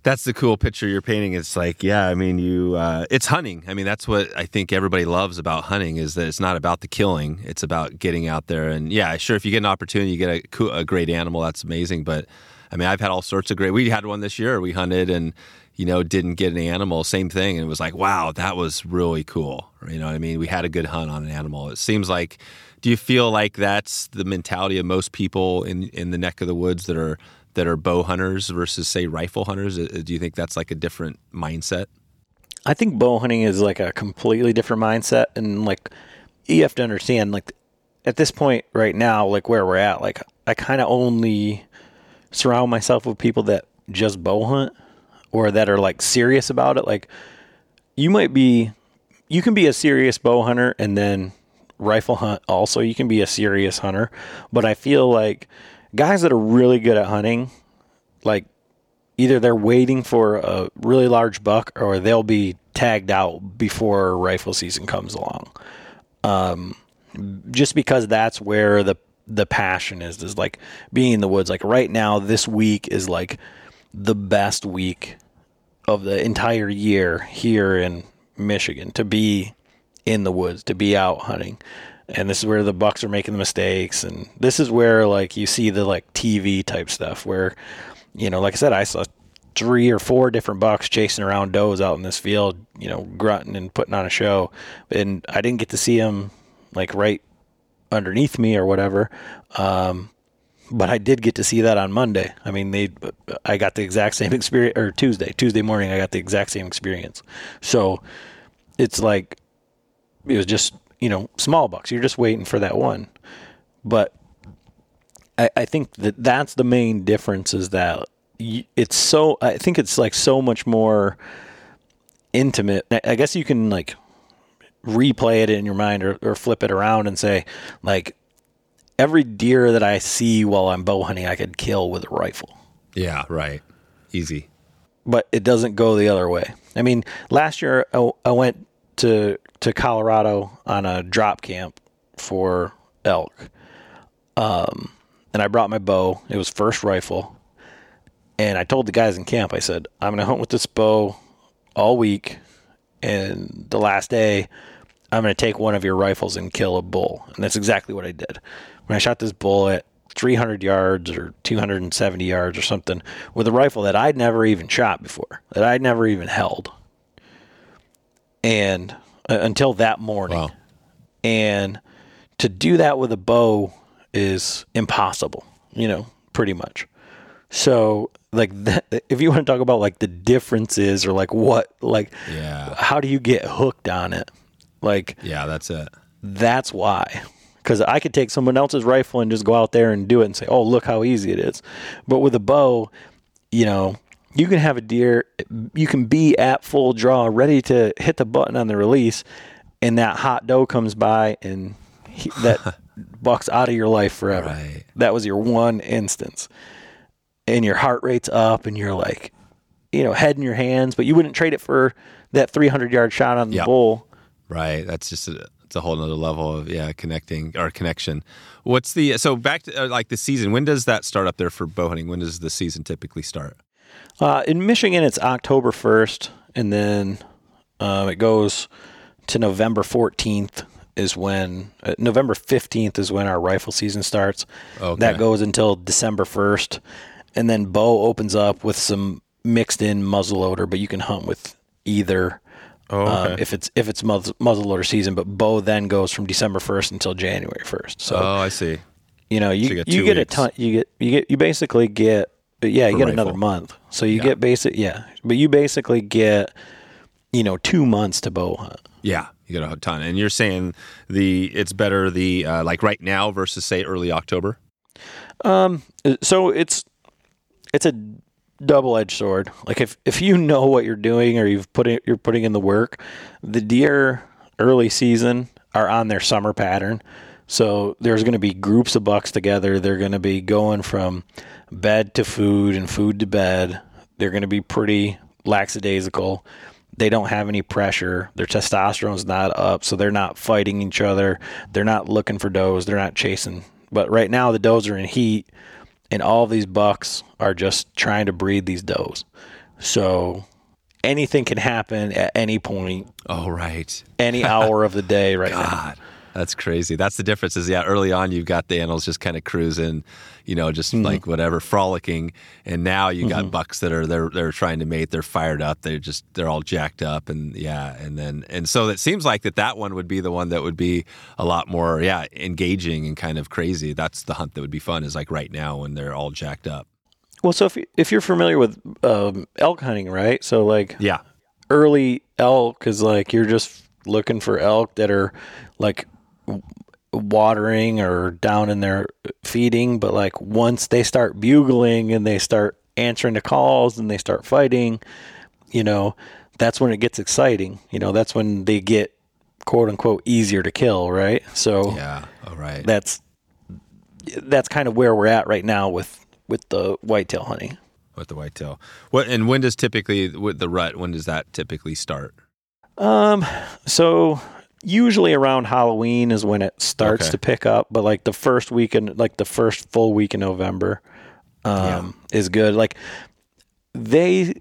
that's the cool picture you're painting. It's like, yeah, I mean, you, uh, it's hunting. I mean, that's what I think everybody loves about hunting is that it's not about the killing; it's about getting out there. And yeah, sure, if you get an opportunity, you get a, a great animal, that's amazing. But I mean, I've had all sorts of great. We had one this year. We hunted and you know didn't get an animal. Same thing, and it was like, wow, that was really cool. You know what I mean? We had a good hunt on an animal. It seems like. Do you feel like that's the mentality of most people in in the neck of the woods that are that are bow hunters versus say rifle hunters? Uh, Do you think that's like a different mindset? I think bow hunting is like a completely different mindset, and like you have to understand, like at this point right now, like where we're at, like I kind of only surround myself with people that just bow hunt or that are like serious about it. Like you might be, you can be a serious bow hunter and then rifle hunt. Also, you can be a serious hunter, but I feel like guys that are really good at hunting, like either they're waiting for a really large buck or they'll be tagged out before rifle season comes along. Um, just because that's where the the passion is is like being in the woods like right now this week is like the best week of the entire year here in Michigan to be in the woods to be out hunting. And this is where the bucks are making the mistakes. And this is where like you see the like TV type stuff where you know like I said I saw three or four different bucks chasing around does out in this field you know grunting and putting on a show. And I didn't get to see them like right underneath me or whatever. Um, but I did get to see that on Monday. I mean, they, I got the exact same experience, or Tuesday, Tuesday morning, I got the exact same experience. So it's like, it was just, you know, small bucks. You're just waiting for that one. But I, I think that that's the main difference is that it's so, I think it's like so much more intimate. I guess you can like replay it in your mind or, or flip it around and say, like, every deer that I see while I'm bow hunting, I could kill with a rifle. Yeah, right. Easy. But it doesn't go the other way. I mean, last year I, I went to to Colorado on a drop camp for elk. Um, and I brought my bow. It was first rifle. And I told the guys in camp, I said, I'm going to hunt with this bow all week. And the last day, I'm going to take one of your rifles and kill a bull. And that's exactly what I did. When I shot this bull at 300 yards or 270 yards or something with a rifle that I'd never even shot before, that I'd never even held. And uh, until that morning. Wow. And to do that with a bow is impossible, you know, pretty much. So like that, if you want to talk about like the differences or like what like yeah how do you get hooked on it like, yeah, that's it. That's why. Because I could take someone else's rifle and just go out there and do it and say, oh, look how easy it is. But with a bow, you know, you can have a deer, you can be at full draw, ready to hit the button on the release, and that hot doe comes by and he, that bucks out of your life forever. Right. That was your one instance. And your heart rate's up, and you're like, you know, head in your hands, but you wouldn't trade it for that 300 yard shot on the yep. bull. Right. That's just a, it's a whole other level of yeah connecting or connection. What's the so back to uh, like the season? When does that start up there for bow hunting? When does the season typically start? Uh, in Michigan, it's October first, and then um, it goes to November fourteenth. Is when uh, November fifteenth is when our rifle season starts. Okay. That goes until December first, and then bow opens up with some mixed in muzzleloader, but you can hunt with either Oh, um, okay. um, if it's if it's muzzle, muzzleloader season, but bow then goes from December first until January first. So oh, I see. You know, you, so you, get, you get a ton. You get you get you basically get yeah, you get rifle. another month. So you yeah. get basic yeah, but you basically get you know two months to bow hunt. Yeah, you get a ton. And you're saying the it's better the uh, like right now versus say early October. Um. So it's it's a double edged sword. Like if if you know what you're doing or you've put it, you're putting in the work, the deer early season are on their summer pattern. So there's going to be groups of bucks together. They're going to be going from bed to food and food to bed. They're going to be pretty lackadaisical. They don't have any pressure. Their testosterone's not up, so they're not fighting each other. They're not looking for does. They're not chasing. But right now the does are in heat and all these bucks are just trying to breed these does. So anything can happen at any point. Oh, right. Any hour of the day right God. now. That's crazy. That's the difference. Is yeah, early on you've got the animals just kind of cruising, you know, just mm-hmm. like whatever, frolicking, and now you got mm-hmm. bucks that are they're they're trying to mate. They're fired up. They're just they're all jacked up, and yeah, and then and so it seems like that that one would be the one that would be a lot more yeah engaging and kind of crazy. That's the hunt that would be fun. Is like right now when they're all jacked up. Well, so if if you're familiar with um, elk hunting, right? So like yeah, early elk is like you're just looking for elk that are like watering or down in there feeding, but like once they start bugling and they start answering the calls and they start fighting, you know, that's when it gets exciting. You know, that's when they get quote unquote easier to kill, right? So Yeah, all right. That's that's kind of where we're at right now with with the whitetail hunting. With the whitetail. What and when does typically with the rut, when does that typically start? Um so usually around Halloween is when it starts Okay. to pick up, but like the first week weekend, like the first full week in November, um, is good. Like they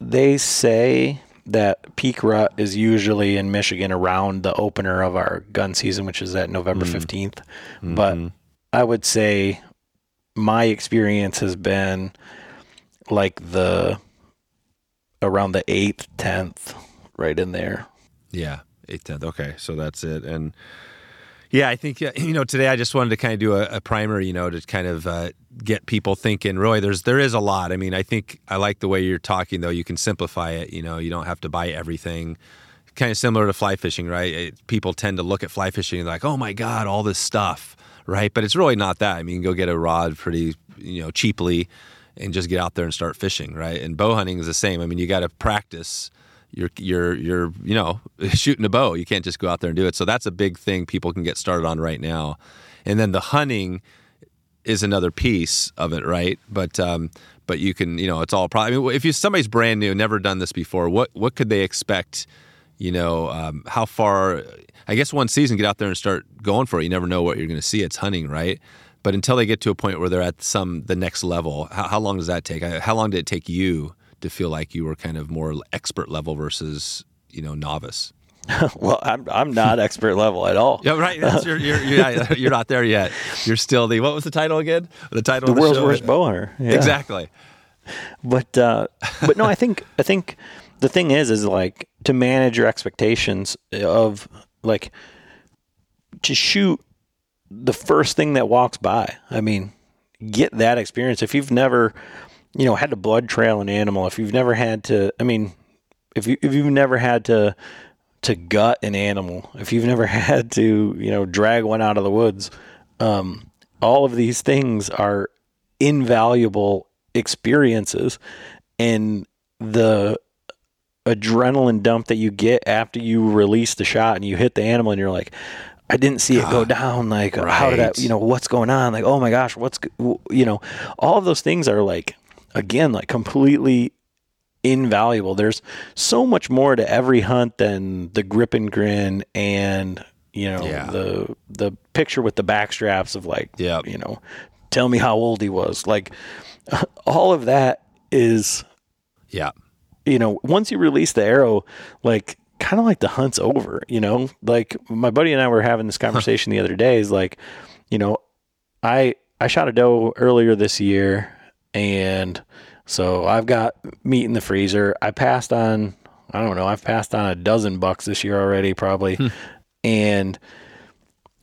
they say that peak rut is usually in Michigan around the opener of our gun season, which is at November 15th. But I would say my experience has been like the around the 8th, 10th, right in there. Yeah, eight tenth. Okay, so that's it. And yeah, I think you know today I just wanted to kind of do a, a primer, you know, to kind of uh, get people thinking. Roy, there's there is a lot. I mean, I think I like the way you're talking though. You can simplify it. You know, you don't have to buy everything. Kind of similar to fly fishing, right? It, people tend to look at fly fishing and like, oh my god, all this stuff, right? But it's really not that. I mean, you can go get a rod pretty, you know, cheaply, and just get out there and start fishing, right? And bow hunting is the same. I mean, you got to practice you're you're you're you know shooting a bow. You can't just go out there and do it. So that's a big thing people can get started on right now. And then the hunting is another piece of it, right? But um, but you can you know it's all probably. I mean, if you somebody's brand new, never done this before, what what could they expect? You know, um, how far? I guess one season, get out there and start going for it. You never know what you're going to see. It's hunting, right? But until they get to a point where they're at some the next level, how, how long does that take? How long did it take you to feel like you were kind of more expert level versus you know novice? well, I'm I'm not expert level at all. Yeah, right. That's your, you're, you're, you're not there yet. You're still the what was the title again? The title The of the world's show? worst bow hunter. Yeah. Exactly. But uh, but no, I think I think the thing is is like to manage your expectations of like to shoot the first thing that walks by. I mean, get that experience. If you've never, you know, had to blood trail an animal, if you've never had to, I mean, if you if you've never had to to gut an animal, if you've never had to, you know, drag one out of the woods, um, all of these things are invaluable experiences, and the adrenaline dump that you get after you release the shot and you hit the animal and you're like I didn't see it go down. Like how did I you know what's going on? Like oh my gosh what's you know all of those things are like again like completely invaluable there's so much more to every hunt than the grip and grin and you know Yeah. the the picture with the back straps of like Yep. you know tell me how old he was like all of that is Yeah. you know, once you release the arrow, like kind of like the hunt's over, you know? Like my buddy and I were having this conversation the other day is like, you know, I I shot a doe earlier this year and so I've got meat in the freezer. I passed on I don't know, I've passed on a dozen bucks this year already probably. and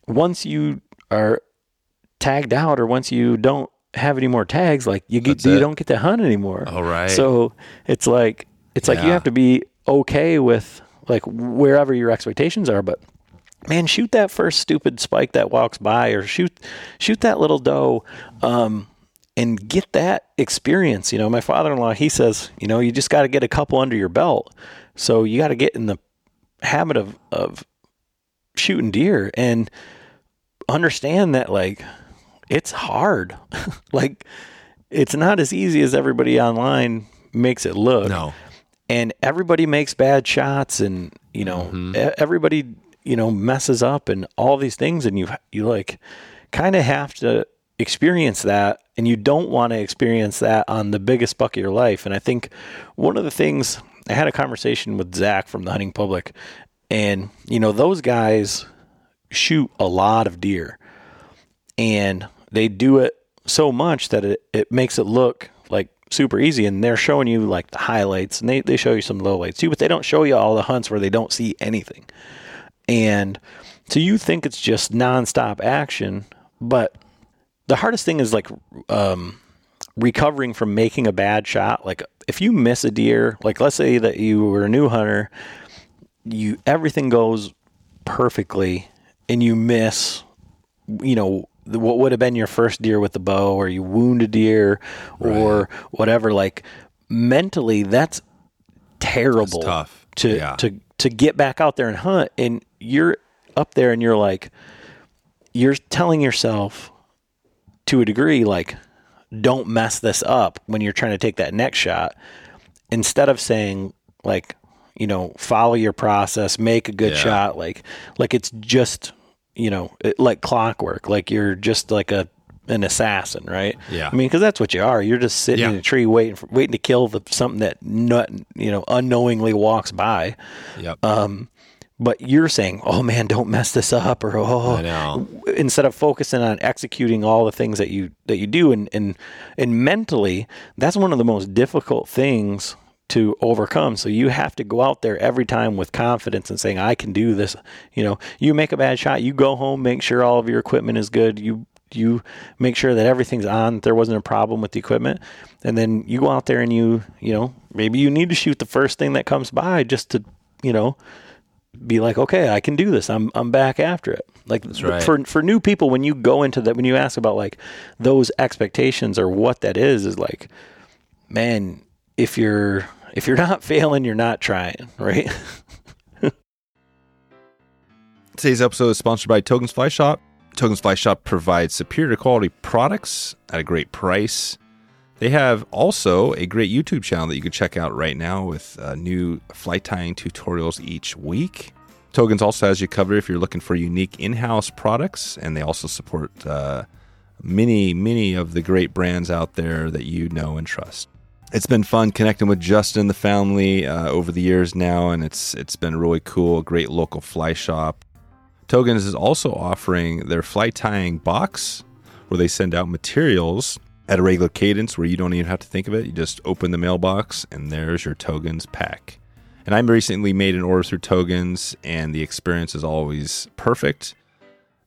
once you are tagged out or once you don't have any more tags, like you get, That's you it. don't get to hunt anymore. All right. So it's like it's like you have to be okay with like wherever your expectations are, but man, shoot that first stupid spike that walks by, or shoot shoot that little doe, um, and get that experience. You know, my father-in-law he says, you know, you just got to get a couple under your belt, so you got to get in the habit of of shooting deer and understand that like it's hard, like it's not as easy as everybody online makes it look No. and everybody makes bad shots and you know mm-hmm. e- everybody you know messes up and all these things and you you like kind of have to experience that and you don't want to experience that on the biggest buck of your life. And i think one of the things i had a conversation with zach from the hunting public and you know those guys shoot a lot of deer and they do it so much that it, it makes it look like super easy and they're showing you like the highlights and they, they show you some lowlights too but they don't show you all the hunts where they don't see anything. And so you think it's just nonstop action but the hardest thing is like um, recovering from making a bad shot like if you miss a deer like let's say that you were a new hunter you everything goes perfectly and you miss you know what would have been your first deer with the bow or you wound a deer or whatever like mentally that's terrible That's tough. to Yeah. to to get back out there and hunt and you're up there and you're like you're telling yourself to a degree like don't mess this up when you're trying to take that next shot instead of saying like you know, follow your process, make a good Yeah. shot. Like, like it's just, you know, it, like clockwork. Like you're just like a an assassin, right? Yeah. I mean, because that's what you are. You're just sitting in a tree waiting for, waiting to kill the, something that not, you know unknowingly walks by. Yep. Um, but you're saying, "Oh man, don't mess this up," or "Oh," instead of focusing on executing all the things that you that you do, and and and mentally, that's one of the most difficult things to overcome. So you have to go out there every time with confidence and saying, "I can do this." You know, you make a bad shot, you go home, make sure all of your equipment is good. You you make sure that everything's on. that There wasn't a problem with the equipment, and then you go out there and you you know maybe you need to shoot the first thing that comes by just to you know be like, okay, I can do this. I'm I'm back after it. Like right. for for new people, when you go into that, when you ask about like those expectations or what that is, is like, man, if you're if you're not failing, you're not trying, right? Today's episode is sponsored by Togens Fly Shop. Togens Fly Shop provides superior quality products at a great price. They have also a great YouTube channel that you can check out right now with uh, new flight tying tutorials each week. Togens also has you covered if you're looking for unique in house products, and they also support uh, many, many of the great brands out there that you know and trust. It's been fun connecting with Justin and the family uh, over the years now, and it's it's been really cool. Great local fly shop. Togens is also offering their fly tying box, where they send out materials at a regular cadence, where you don't even have to think of it. You just open the mailbox, and there's your Togens pack. And I recently made an order through Togens, and the experience is always perfect.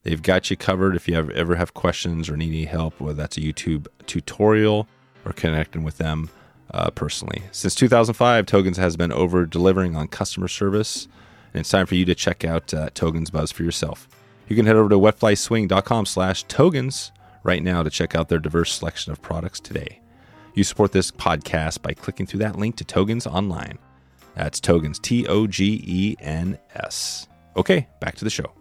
They've got you covered if you ever, have questions or need any help, whether that's a YouTube tutorial or connecting with them uh, personally. Since 2005, Togens has been over delivering on customer service, and it's time for you to check out uh, Togens Buzz for yourself. You can head over to wetflyswing.com slash togens right now to check out their diverse selection of products today. You support this podcast by clicking through that link to Togens online. That's Togens, T O G E N S. Okay, back to the show.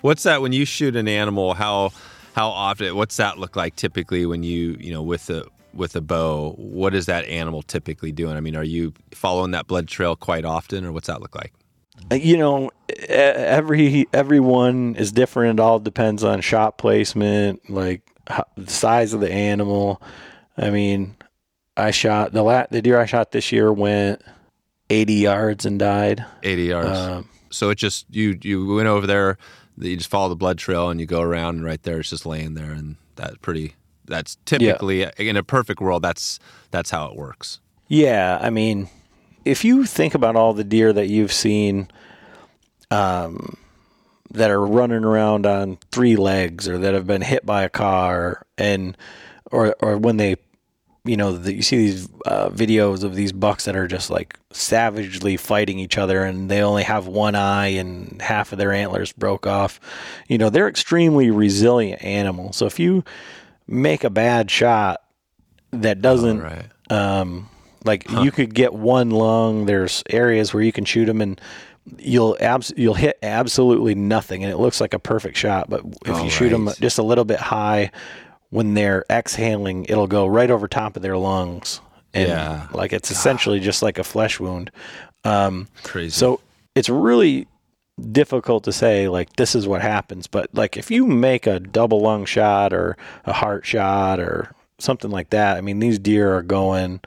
What's that when you shoot an animal? How how often? What's that look like typically when you you know with a with a bow? What is that animal typically doing? I mean, are you following that blood trail quite often, or what's that look like? You know, every everyone is different. It all depends on shot placement, like how, the size of the animal. I mean, I shot the la- the deer I shot this year went 80 yards and died. Eighty yards. Um, so it just you you went over there. You just follow the blood trail and you go around, and right there it's just laying there, and that's pretty. That's typically in a perfect world. That's that's how it works. Yeah, I mean, if you think about all the deer that you've seen um, that are running around on three legs or that have been hit by a car and or or when they you know the, you see these uh, videos of these bucks that are just like savagely fighting each other and they only have one eye and half of their antlers broke off you know they're extremely resilient animals so if you make a bad shot that doesn't right. um, like you could get one lung. There's areas where you can shoot them, and you'll abs- you'll hit absolutely nothing, and it looks like a perfect shot. But if Oh, you shoot them just a little bit high, when they're exhaling, it'll go right over top of their lungs, and Yeah. like it's essentially just like a flesh wound. Um, Crazy. so it's really difficult to say like this is what happens but like if you make a double lung shot or a heart shot or something like that i mean these deer are going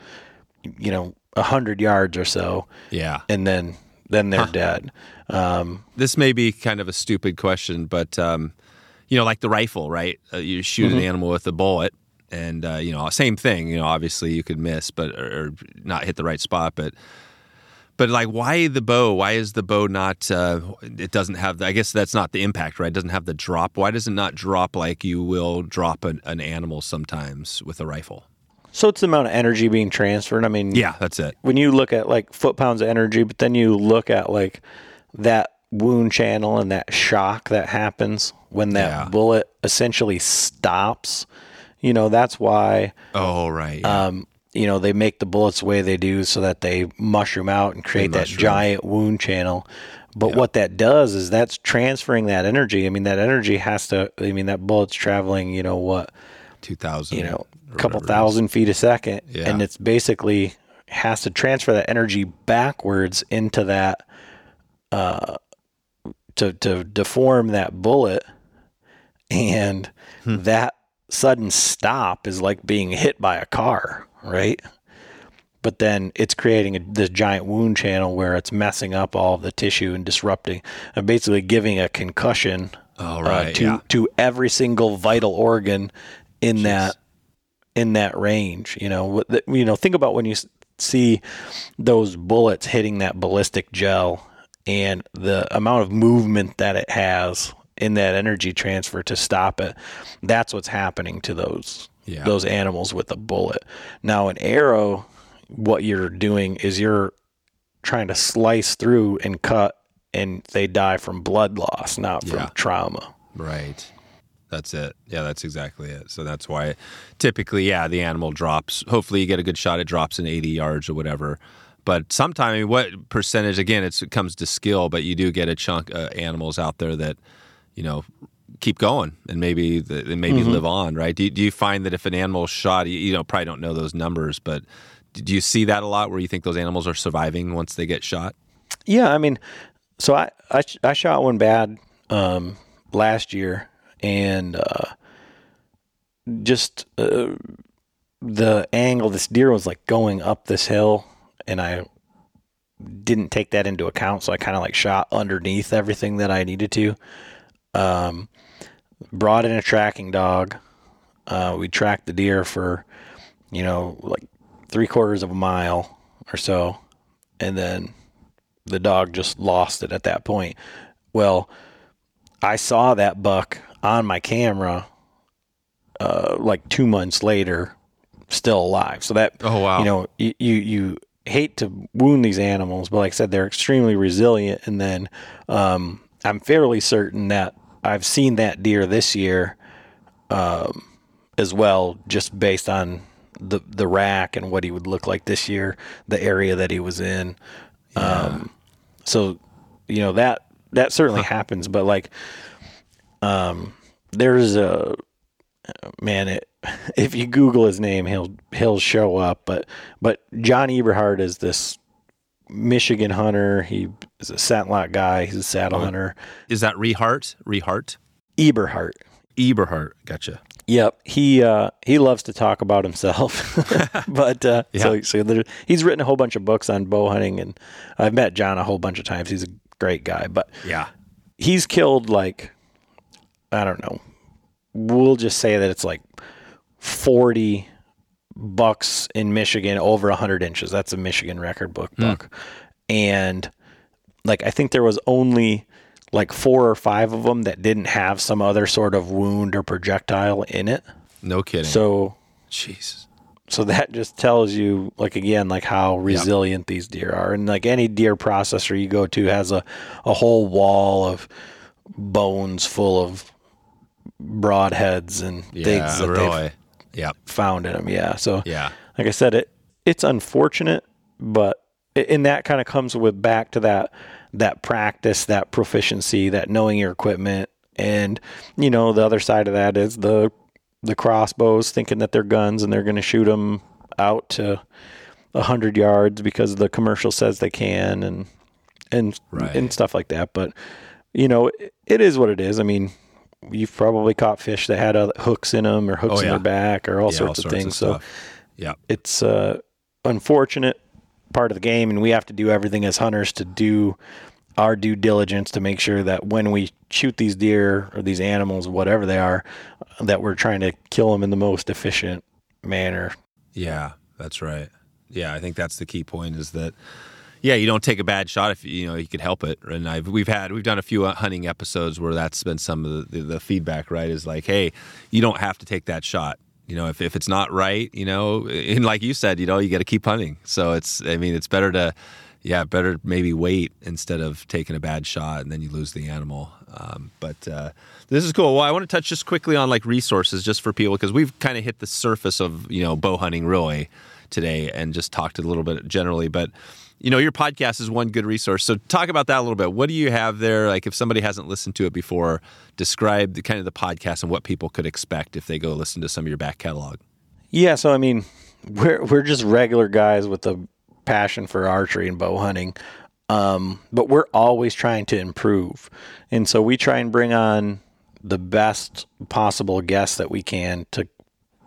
you know a hundred yards or so yeah. and then then they're dead um this may be kind of a stupid question, but um, you know, like the rifle, right? Uh, you shoot an animal with a bullet, and uh, you know, same thing. You know, obviously you could miss, but or, or not hit the right spot, but. But like, why the bow? Why is the bow not? Uh, it doesn't have. The, I guess that's not the impact, right? It doesn't have the drop. Why does it not drop like you will drop an, an animal sometimes with a rifle? So it's the amount of energy being transferred i mean Yeah, that's it. when you look at like foot pounds of energy, but then you look at like that wound channel and that shock that happens when that Yeah. bullet essentially stops, you know, that's why, Oh, right. yeah. um, you know, they make the bullets the way they do so that they mushroom out and create that giant wound channel. But what that does is that's transferring that energy. I mean, that energy has to, I mean, that bullet's traveling, you know, what, Two thousand. you know, a couple thousand feet a second, Yeah. and it's basically has to transfer that energy backwards into that uh, to to deform that bullet, and Hmm. that sudden stop is like being hit by a car, right? But then it's creating a, this giant wound channel where it's messing up all of the tissue and disrupting, and basically giving a concussion Oh, uh, to yeah. to every single vital organ in that in that range. You know, you know. Think about when you see those bullets hitting that ballistic gel and the amount of movement that it has in that energy transfer to stop it. That's what's happening to those Yeah. those animals with a bullet. Now, an arrow, what you're doing is you're trying to slice through and cut, and they die from blood loss, not from Yeah. trauma. Right. That's it. Yeah, that's exactly it. So that's why typically, yeah, the animal drops. Hopefully, you get a good shot. It drops in 80 yards or whatever. But sometimes, I mean, what percentage? Again, it's, it comes to skill, but you do get a chunk of animals out there that, you know, keep going and maybe the, they maybe live on. Right? Do you, do you find that if an animal shot, you, you know, probably don't know those numbers, but do you see that a lot where you think those animals are surviving once they get shot? Yeah, I mean, so I I, I shot one bad um, last year, and uh, just uh, the angle. This deer was like going up this hill, and I didn't take that into account, so I kind of like shot underneath everything that I needed to. Um, brought in a tracking dog. Uh, we tracked the deer for, you know, like three quarters of a mile or so, and then the dog just lost it at that point. Well, I saw that buck on my camera uh, like two months later, still alive. So that Oh, wow. you know you, you you hate to wound these animals, but like I said, they're extremely resilient. And then um, I'm fairly certain that I've seen that deer this year um, as well, just based on the the rack and what he would look like this year, the area that he was in. Um, so you know that that certainly happens, but like, um, there's a man. It, if you Google his name, he'll he'll show up. But but John Eberhart is this Michigan hunter. He is a saddle guy. He's a saddle hunter. Is that Rehart? Rehart? Eberhard. Eberhart. Gotcha. Yep, he uh, he loves to talk about himself, but uh, so Yeah. so there, he's written a whole bunch of books on bow hunting, and I've met John a whole bunch of times. He's a great guy, but Yeah. he's killed like I don't know. We'll just say that it's like forty bucks in Michigan over hundred inches. That's a Michigan record book hmm. buck, and like I think there was only like four or five of them that didn't have some other sort of wound or projectile in it. No kidding. So Jesus. so that just tells you like again like how resilient these deer are and like any deer processor you go to has a, a whole wall of bones full of broadheads and Yeah, things that they've. Yep. found in them yeah so Yeah. like I said, it it's unfortunate, but and that kind of comes with back to that that practice, that proficiency, that knowing your equipment, and you know the other side of that is the the crossbows, thinking that they're guns and they're going to shoot them out to a hundred yards because the commercial says they can, and and Right. and stuff like that. But you know, it, it is what it is. I mean. You've probably caught fish that had other hooks in them, or hooks Oh, in their back, or all Yeah, sorts all of things. so. Yeah. it's uh, unfortunate part of the game, and we have to do everything as hunters to do our due diligence to make sure that when we shoot these deer or these animals, whatever they are, that we're trying to kill them in the most efficient manner. Yeah, that's right. Yeah, I think that's the key point is that yeah, you don't take a bad shot if you know you could help it. And I've we've had we've done a few uh, hunting episodes where that's been some of the, the, the feedback. Right, is like, hey, you don't have to take that shot. You know, if if it's not right, you know, and like you said, you know, you got to keep hunting. So it's I mean, it's better to yeah, better maybe wait instead of taking a bad shot and then you lose the animal. Um, but uh, this is cool. Well, I want to touch just quickly on like resources just for people because we've kind of hit the surface of you know bow hunting really today and just talked a little bit generally. But you know, your podcast is one good resource. So talk about that a little bit. What do you have there? Like if somebody hasn't listened to it before, describe the kind of the podcast and what people could expect if they go listen to some of your back catalog. Yeah, so I mean, we're we're just regular guys with a passion for archery and bow hunting. Um, but we're always trying to improve. And so we try and bring on the best possible guests that we can to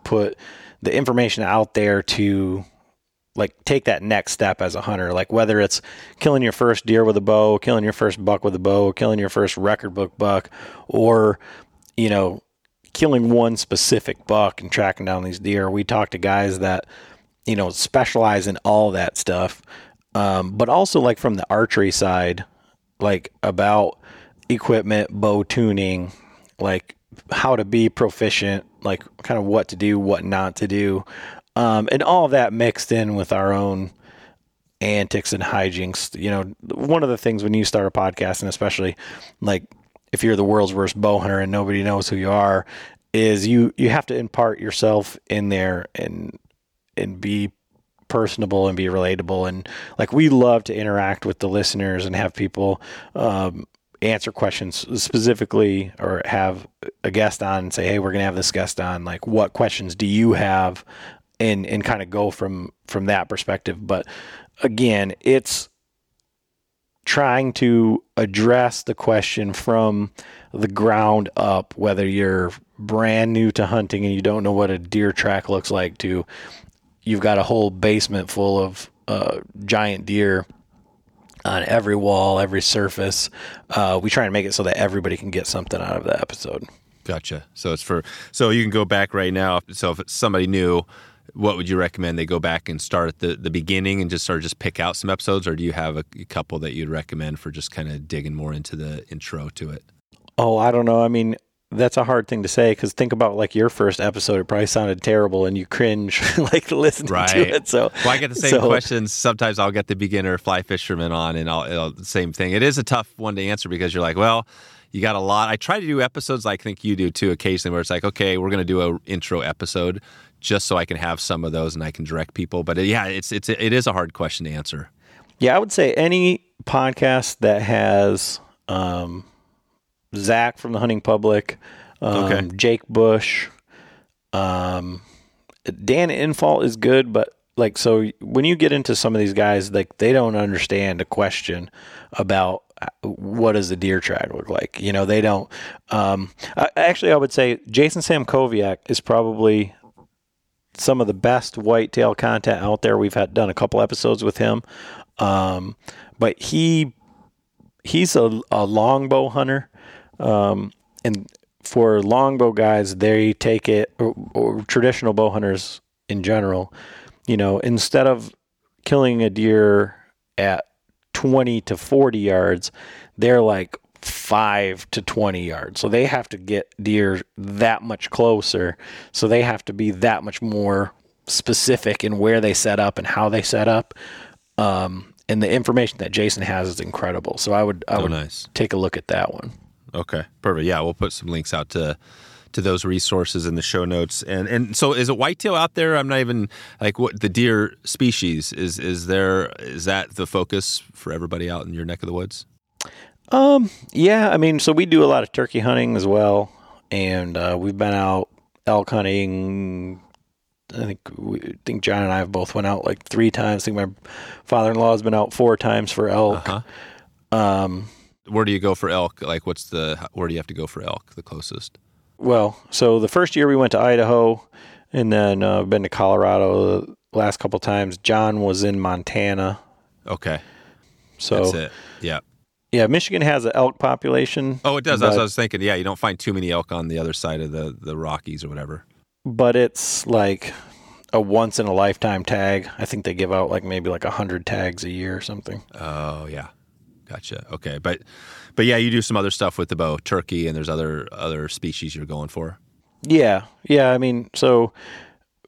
put the information out there to like take that next step as a hunter. Like whether it's killing your first deer with a bow killing your first buck with a bow killing your first record book buck or you know killing one specific buck and tracking down these deer. We talk to guys that you know specialize in all that stuff. Um, but also like from the archery side like about equipment bow tuning like how to be proficient like kind of what to do what not to do um, and all of that mixed in with our own antics and hijinks. You know, one of the things when you start a podcast, and especially like if you're the world's worst bow hunter and nobody knows who you are, is you you have to impart yourself in there and and be personable and be relatable and like we love to interact with the listeners and have people um, answer questions specifically or have a guest on and say hey we're going to have this guest on like what questions do you have and and kind of go from from that perspective. But again, it's trying to address the question from the ground up, whether you're brand new to hunting and you don't know what a deer track looks like, to you've got a whole basement full of uh, giant deer on every wall, every surface. Uh, we try and make it so that everybody can get something out of the episode. Gotcha. So it's for so you can go back right now. So if somebody new what would you recommend they go back and start at the, the beginning and just sort of just pick out some episodes or do you have a, a couple that you'd recommend for just kind of digging more into the intro to it? Oh i don't know. I mean that's a hard thing to say because think about like your first episode it probably sounded terrible and you cringe like listening right. to it so well i get the same so, questions. Sometimes i'll get the beginner fly fisherman on and i'll, same thing. It is a tough one to answer because you're like well you got a lot. I try to do episodes like I think you do too occasionally where it's like, okay, we're going to do a intro episode just so I can have some of those and I can direct people. But uh, yeah, it's it's it is a hard question to answer. Yeah, I would say any podcast that has um, Zach from the Hunting Public, um, okay. Jake Bush, um, Dan Infalt is good, but like so when you get into some of these guys, like they don't understand a question about uh, what does a deer track look like. You know, they don't. Um, I, actually, I would say Jason Samkowiak is probably some of the best whitetail content out there. We've had done a couple episodes with him, um, but he he's a, a longbow hunter, um, and for longbow guys, they take it or, or traditional bow hunters in general. You know, instead of killing a deer at 20 to 40 yards, they're like five to 20 yards. So they have to get deer that much closer. So they have to be that much more specific in where they set up and how they set up. Um, and the information that Jason has is incredible. So I would I oh, would nice. take a look at that one. Okay, perfect. Yeah, we'll put some links out to to those resources in the show notes. And and so is it whitetail out there? I'm not even like what the deer species is. Is there is that the focus for everybody out in your neck of the woods? Um, yeah, I mean, so we do a lot of turkey hunting as well, and uh, we've been out elk hunting. I think we, I think John and I have both went out like three times. I think my father-in-law has been out four times for elk. Uh-huh. Um, where do you go for elk? Like, what's the where do you have to go for elk? The closest. Well, so the first year we went to Idaho, and then uh, been to Colorado the last couple times. John was in Montana. Okay. So That's it. Yeah. Yeah, Michigan has an elk population. Oh, it does. But, I was thinking. Yeah, you don't find too many elk on the other side of the the Rockies or whatever. But it's like a once in a lifetime tag. I think they give out like maybe like a hundred tags a year or something. Oh yeah, gotcha. Okay, but but yeah, you do some other stuff with the bow, turkey, and there's other other species you're going for. Yeah, yeah. I mean, so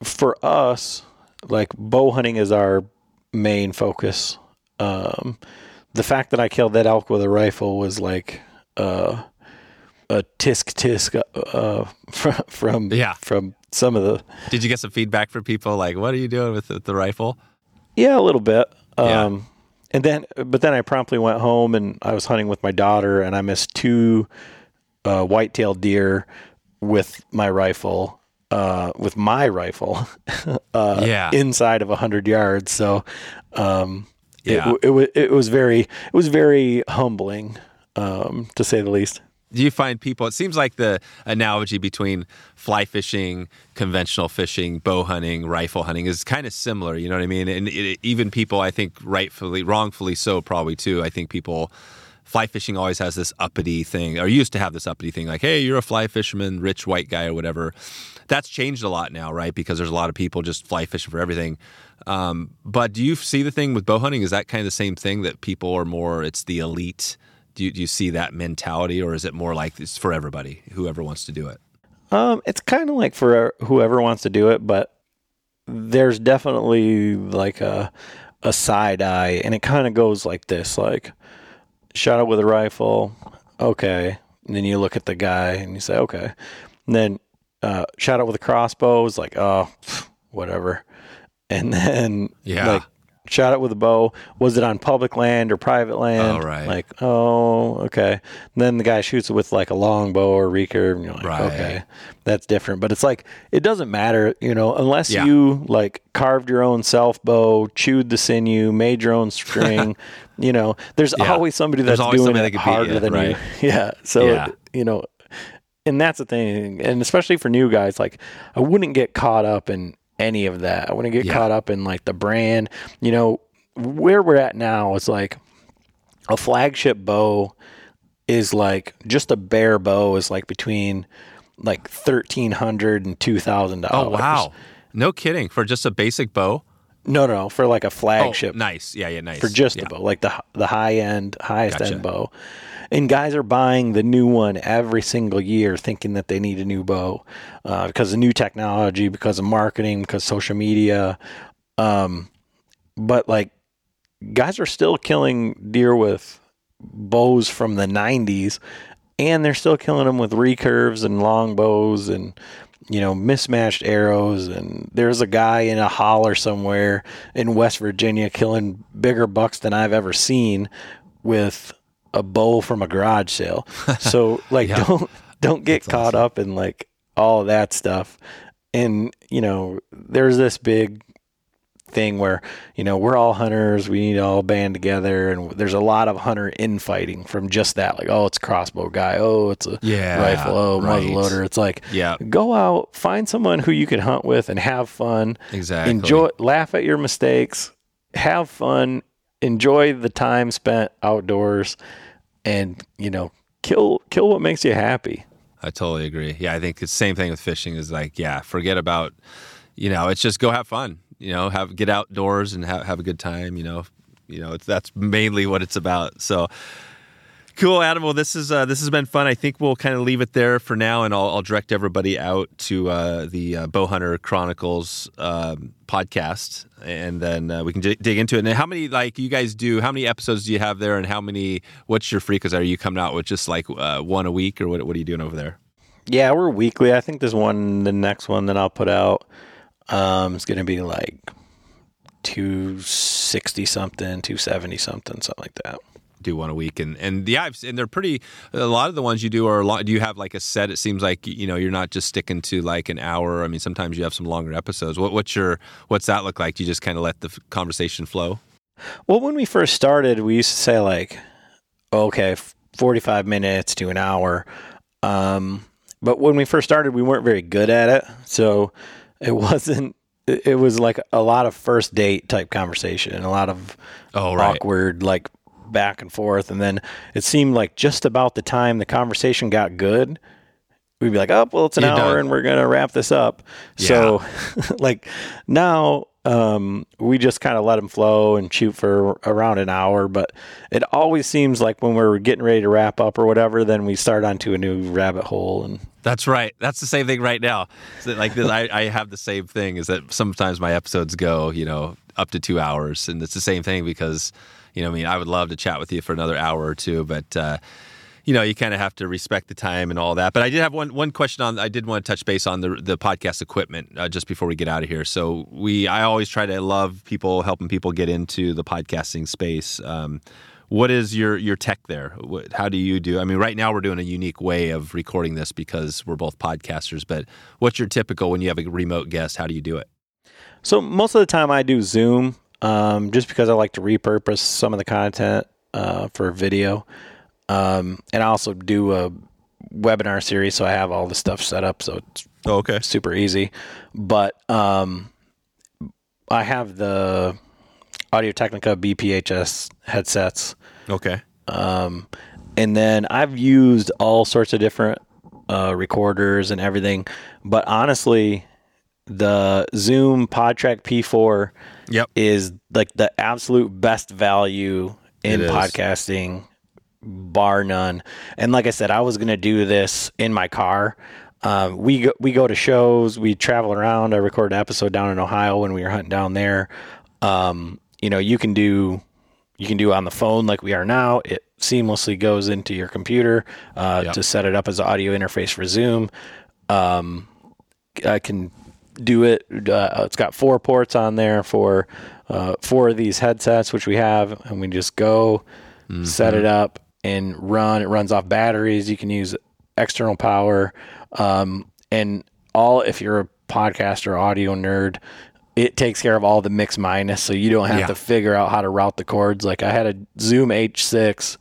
for us, like bow hunting is our main focus. Um, the fact that I killed that elk with a rifle was like uh, a tisk tisk uh, from from yeah. from some of the. Did you get some feedback from people like, "What are you doing with the, the rifle?" Yeah, a little bit. Yeah. Um, and then, but then I promptly went home and I was hunting with my daughter, and I missed two uh, white-tailed deer with my rifle. uh, with my rifle uh, Yeah. inside of 100 yards. So um, Yeah. it, it, wa- it was very it was very humbling um, to say the least. Do you find people? It seems like the analogy between fly fishing, conventional fishing, bow hunting, rifle hunting is kind of similar. You know what I mean? And it, even people, I think, rightfully, wrongfully so, probably too. I think people. Fly fishing always has this uppity thing, or used to have this uppity thing, like, "Hey, you're a fly fisherman, rich white guy, or whatever." That's changed a lot now, right? Because there's a lot of people just fly fishing for everything. Um, but do you see the thing with bow hunting? Is that kind of the same thing that people are more? It's the elite. Do you, do you see that mentality, or is it more like it's for everybody, whoever wants to do it? Um, it's kind of like for whoever wants to do it, but there's definitely like a a side eye, and it kind of goes like this: like shot it with a rifle, okay. And then you look at the guy and you say, okay. And then uh, shot it with a crossbow is like, oh, whatever. And then Yeah. like shot it with a bow. Was it on public land or private land? Oh, right. Like, oh, okay. And then the guy shoots it with like a long bow or recurve. And you're like, Right. okay, that's different. But it's like it doesn't matter, you know, unless Yeah. you like carved your own self bow, chewed the sinew, made your own string. you know, there's Yeah. always somebody that's always doing somebody it that harder you, than right. you. Yeah. So Yeah. you know, and that's the thing, and especially for new guys, like I wouldn't get caught up in any of that. I wouldn't get Yeah. caught up in like the brand. You know, where we're at now is like a flagship bow is like just a bare bow is like between like thirteen hundred and two thousand dollars. Oh wow, no kidding! For just a basic bow, No, no, no, for like a oh, flagship nice, yeah, yeah, nice. for just yeah. the bow, like the the high end, highest Gotcha. end bow. And guys are buying the new one every single year, thinking that they need a new bow uh, because of new technology, because of marketing, because social media. Um, but like, guys are still killing deer with bows from the '90s, and they're still killing them with recurves and long bows and you know mismatched arrows and there's a guy in a holler somewhere in West Virginia killing bigger bucks than I've ever seen with a bow from a garage sale. So like Yeah. don't don't get caught up in like all that stuff. And you know, there's this big thing where you know we're all hunters we need to all band together and there's a lot of hunter infighting from just that like oh it's a crossbow guy oh it's a Yeah, rifle oh right. muzzle loader it's like Yeah, go out find someone who you can hunt with and have fun exactly. enjoy laugh at your mistakes have fun enjoy the time spent outdoors and you know kill kill what makes you happy I totally agree. Yeah, I think the same thing with fishing. Is like, yeah, forget about, you know, it's just go have fun. You know, have get outdoors and have have a good time. You know, you know, that's mainly what it's about. So. Cool, Adam. Well, this is uh, this has been fun. I think we'll kind of leave it there for now, and I'll, I'll direct everybody out to uh, the uh, Bowhunter Chronicles um, podcast, and then uh, we can j- dig into it. And how many like you guys do? How many episodes do you have there, and how many? What's your frequency? Are you coming out with just like uh, one a week, or what? What are you doing over there? yeah we're weekly i think there's one the next one that i'll put out um it's gonna be like 260 something 270 something something like that do one a week and and yeah I've, and they're pretty a lot of the ones you do are a lot do you have like a set it seems like you know you're not just sticking to like an hour i mean sometimes you have some longer episodes what, what's your what's that look like do you just kind of let the conversation flow Well, when we first started, we used to say like, okay, 45 minutes to an hour. Um, but when we first started, we weren't very good at it. So it wasn't, it was like a lot of first date type conversation and a lot of oh right awkward, like back and forth. And then it seemed like just about the time the conversation got good, we'd be like, oh, well, it's an You're hour done. and we're going to wrap this up. So, like, now um, we just kind of let them flow and shoot for around an hour. But it always seems like when we're getting ready to wrap up or whatever, then we start onto a new rabbit hole. And That's right. That's the same thing right now. So like this, I, I have the same thing. Is that sometimes my episodes go, you know, up to two hours, and it's the same thing because, you know, I mean, I would love to chat with you for another hour or two, but. uh you know, you kind of have to respect the time and all that. But I did have one one question on. I did want to touch base on the the podcast equipment uh, just before we get out of here. So we, I always try to love people helping people get into the podcasting space. Um, what is your your tech there? What, how do you do? I mean, right now we're doing a unique way of recording this because we're both podcasters. But what's your typical when you have a remote guest? How do you do it? So most of the time I do Zoom, um, just because I like to repurpose some of the content uh, for video, um, and I also do a webinar series, so I have all the stuff set up, so it's Oh, okay. super easy. But um, I have the Audio Technica BPHS headsets. Okay. Um, and then I've used all sorts of different uh, recorders and everything. But honestly, the Zoom PodTrak P4 Yep. is like the absolute best value in podcasting, bar none. And like I said, I was going to do this in my car. Um, we go, we go to shows, we travel around. I recorded an episode down in Ohio when we were hunting down there. Um, you know, you can do you can do it on the phone like we are now. It seamlessly goes into your computer uh, Yep. to set it up as an audio interface for Zoom. Um, I can do it. Uh, it's got four ports on there for uh, four of these headsets, which we have, and we just go set it up and run. It runs off batteries. You can use external power, um, and all. If you're a podcaster, audio nerd, it takes care of all the mix minus, so you don't have Yeah. to figure out how to route the cords. Like I had a Zoom H6,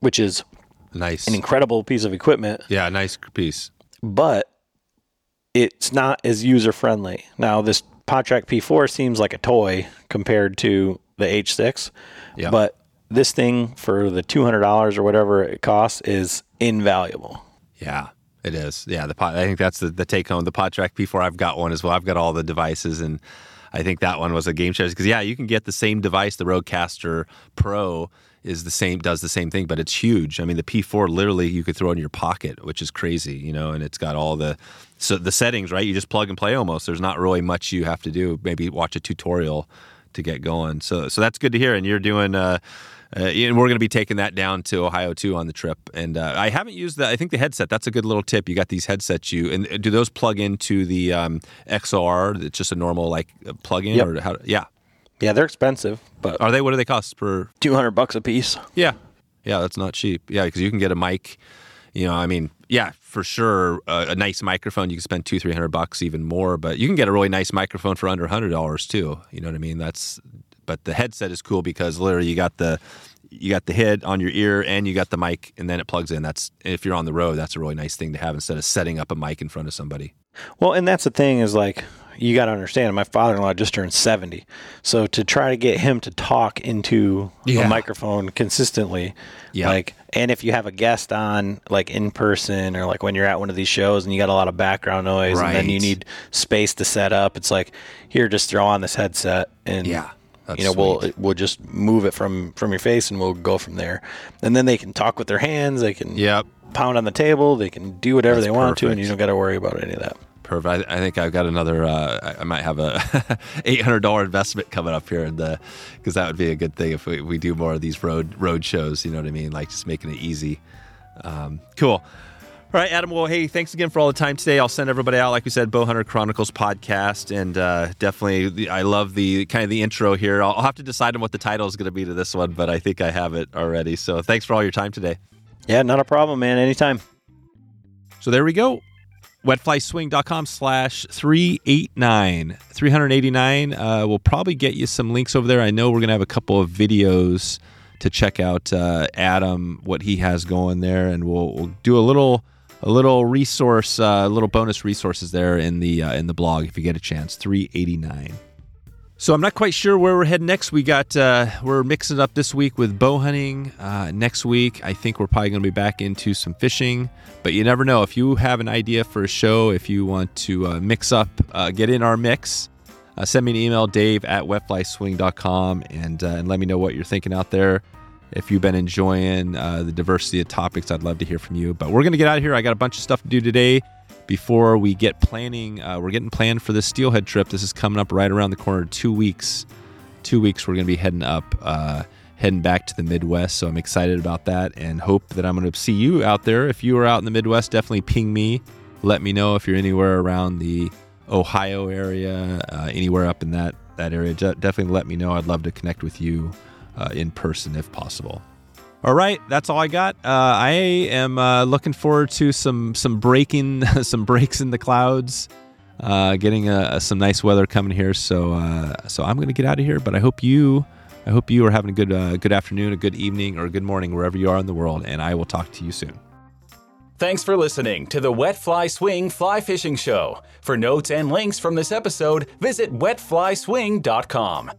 which is Nice. an incredible piece of equipment, Yeah, nice piece. but it's not as user friendly. Now, this PodTrak P4 seems like a toy compared to the H6, Yeah. but this thing for the $200 or whatever it costs is invaluable. Yeah, it is. Yeah, the pot, I think that's the, the take home. The PodTrak P4, I've got one as well. I've got all the devices, and I think that one was a game changer because yeah, you can get the same device. The Rodecaster Pro is the same, does the same thing, but it's huge. I mean, the P4 literally you could throw in your pocket, which is crazy, you know. And it's got all the so the settings, right? You just plug and play almost. There's not really much you have to do. Maybe watch a tutorial to get going. So so that's good to hear. And you're doing. Uh, uh, and we're going to be taking that down to Ohio too on the trip. And uh, I haven't used that. I think the headset. That's a good little tip. You got these headsets. You and do those plug into the um, XLR? It's just a normal like uh, plug-in, Yep. or how? Yeah. Yeah, they're expensive, but Are they? What do they cost per? 200 bucks a piece. Yeah. Yeah, that's not cheap. Yeah, because you can get a mic. You know, I mean, yeah, for sure, uh, a nice microphone you can spend two, three hundred bucks, even more. But you can get a really nice microphone for under hundred dollars too. You know what I mean? That's. But the headset is cool because literally you got the you got the head on your ear and you got the mic and then it plugs in. That's if you're on the road, that's a really nice thing to have instead of setting up a mic in front of somebody. Well, and that's the thing is like you got to understand. My father-in-law just turned seventy, so to try to get him to talk into Yeah. a microphone consistently, Yeah. like, and if you have a guest on, like in person or like when you're at one of these shows and you got a lot of background noise, and then you need space to set up, it's like here, just throw on this headset and Yeah, that's you know we'll we'll just move it from from your face and we'll go from there, and then they can talk with their hands, they can Yep. pound on the table, they can do whatever That's they want to, and you don't got to worry about any of that. Perfect. I, I think I've got another. Uh, I- I might have a eight hundred dollar investment coming up here, in the because that would be a good thing if we, we do more of these road road shows. You know what I mean? Like just making it easy. Um, cool. All right, Adam. Well, hey, thanks again for all the time today. I'll send everybody out, like we said, Bowhunter Chronicles podcast, and uh, definitely, the, I love the kind of the intro here. I'll, I'll have to decide on what the title is going to be to this one, but I think I have it already. So, thanks for all your time today. Yeah, not a problem, man. Anytime. So there we go. Wetflyswing.com slash 389. 389. Uh, we'll probably get you some links over there. I know we're going to have a couple of videos to check out uh, Adam, what he has going there, and we'll, we'll do a little a little resource, uh, little bonus resources there in the uh, in the blog if you get a chance. 389. So I'm not quite sure where we're heading next. We got uh, we're mixing up this week with bow hunting. Uh, next week, I think we're probably going to be back into some fishing. But you never know. If you have an idea for a show, if you want to uh, mix up, uh, get in our mix, uh, send me an email, Dave at wetflyswing.com, and uh, and let me know what you're thinking out there. If you've been enjoying uh, the diversity of topics, I'd love to hear from you. But we're going to get out of here. I got a bunch of stuff to do today before we get planning. Uh, we're getting planned for the Steelhead trip. This is coming up right around the corner. Two weeks. Two weeks. We're going to be heading up, uh, heading back to the Midwest. So I'm excited about that and hope that I'm going to see you out there. If you are out in the Midwest, definitely ping me. Let me know if you're anywhere around the Ohio area, uh, anywhere up in that that area. Definitely let me know. I'd love to connect with you uh, in person if possible. All right, that's all I got. Uh, I am uh, looking forward to some some breaking some breaks in the clouds, uh, getting uh, some nice weather coming here. So uh, so I'm going to get out of here. But I hope you I hope you are having a good uh, good afternoon, a good evening, or a good morning wherever you are in the world. And I will talk to you soon. Thanks for listening to the Wet Fly Swing Fly Fishing Show. For notes and links from this episode, visit wetflyswing.com.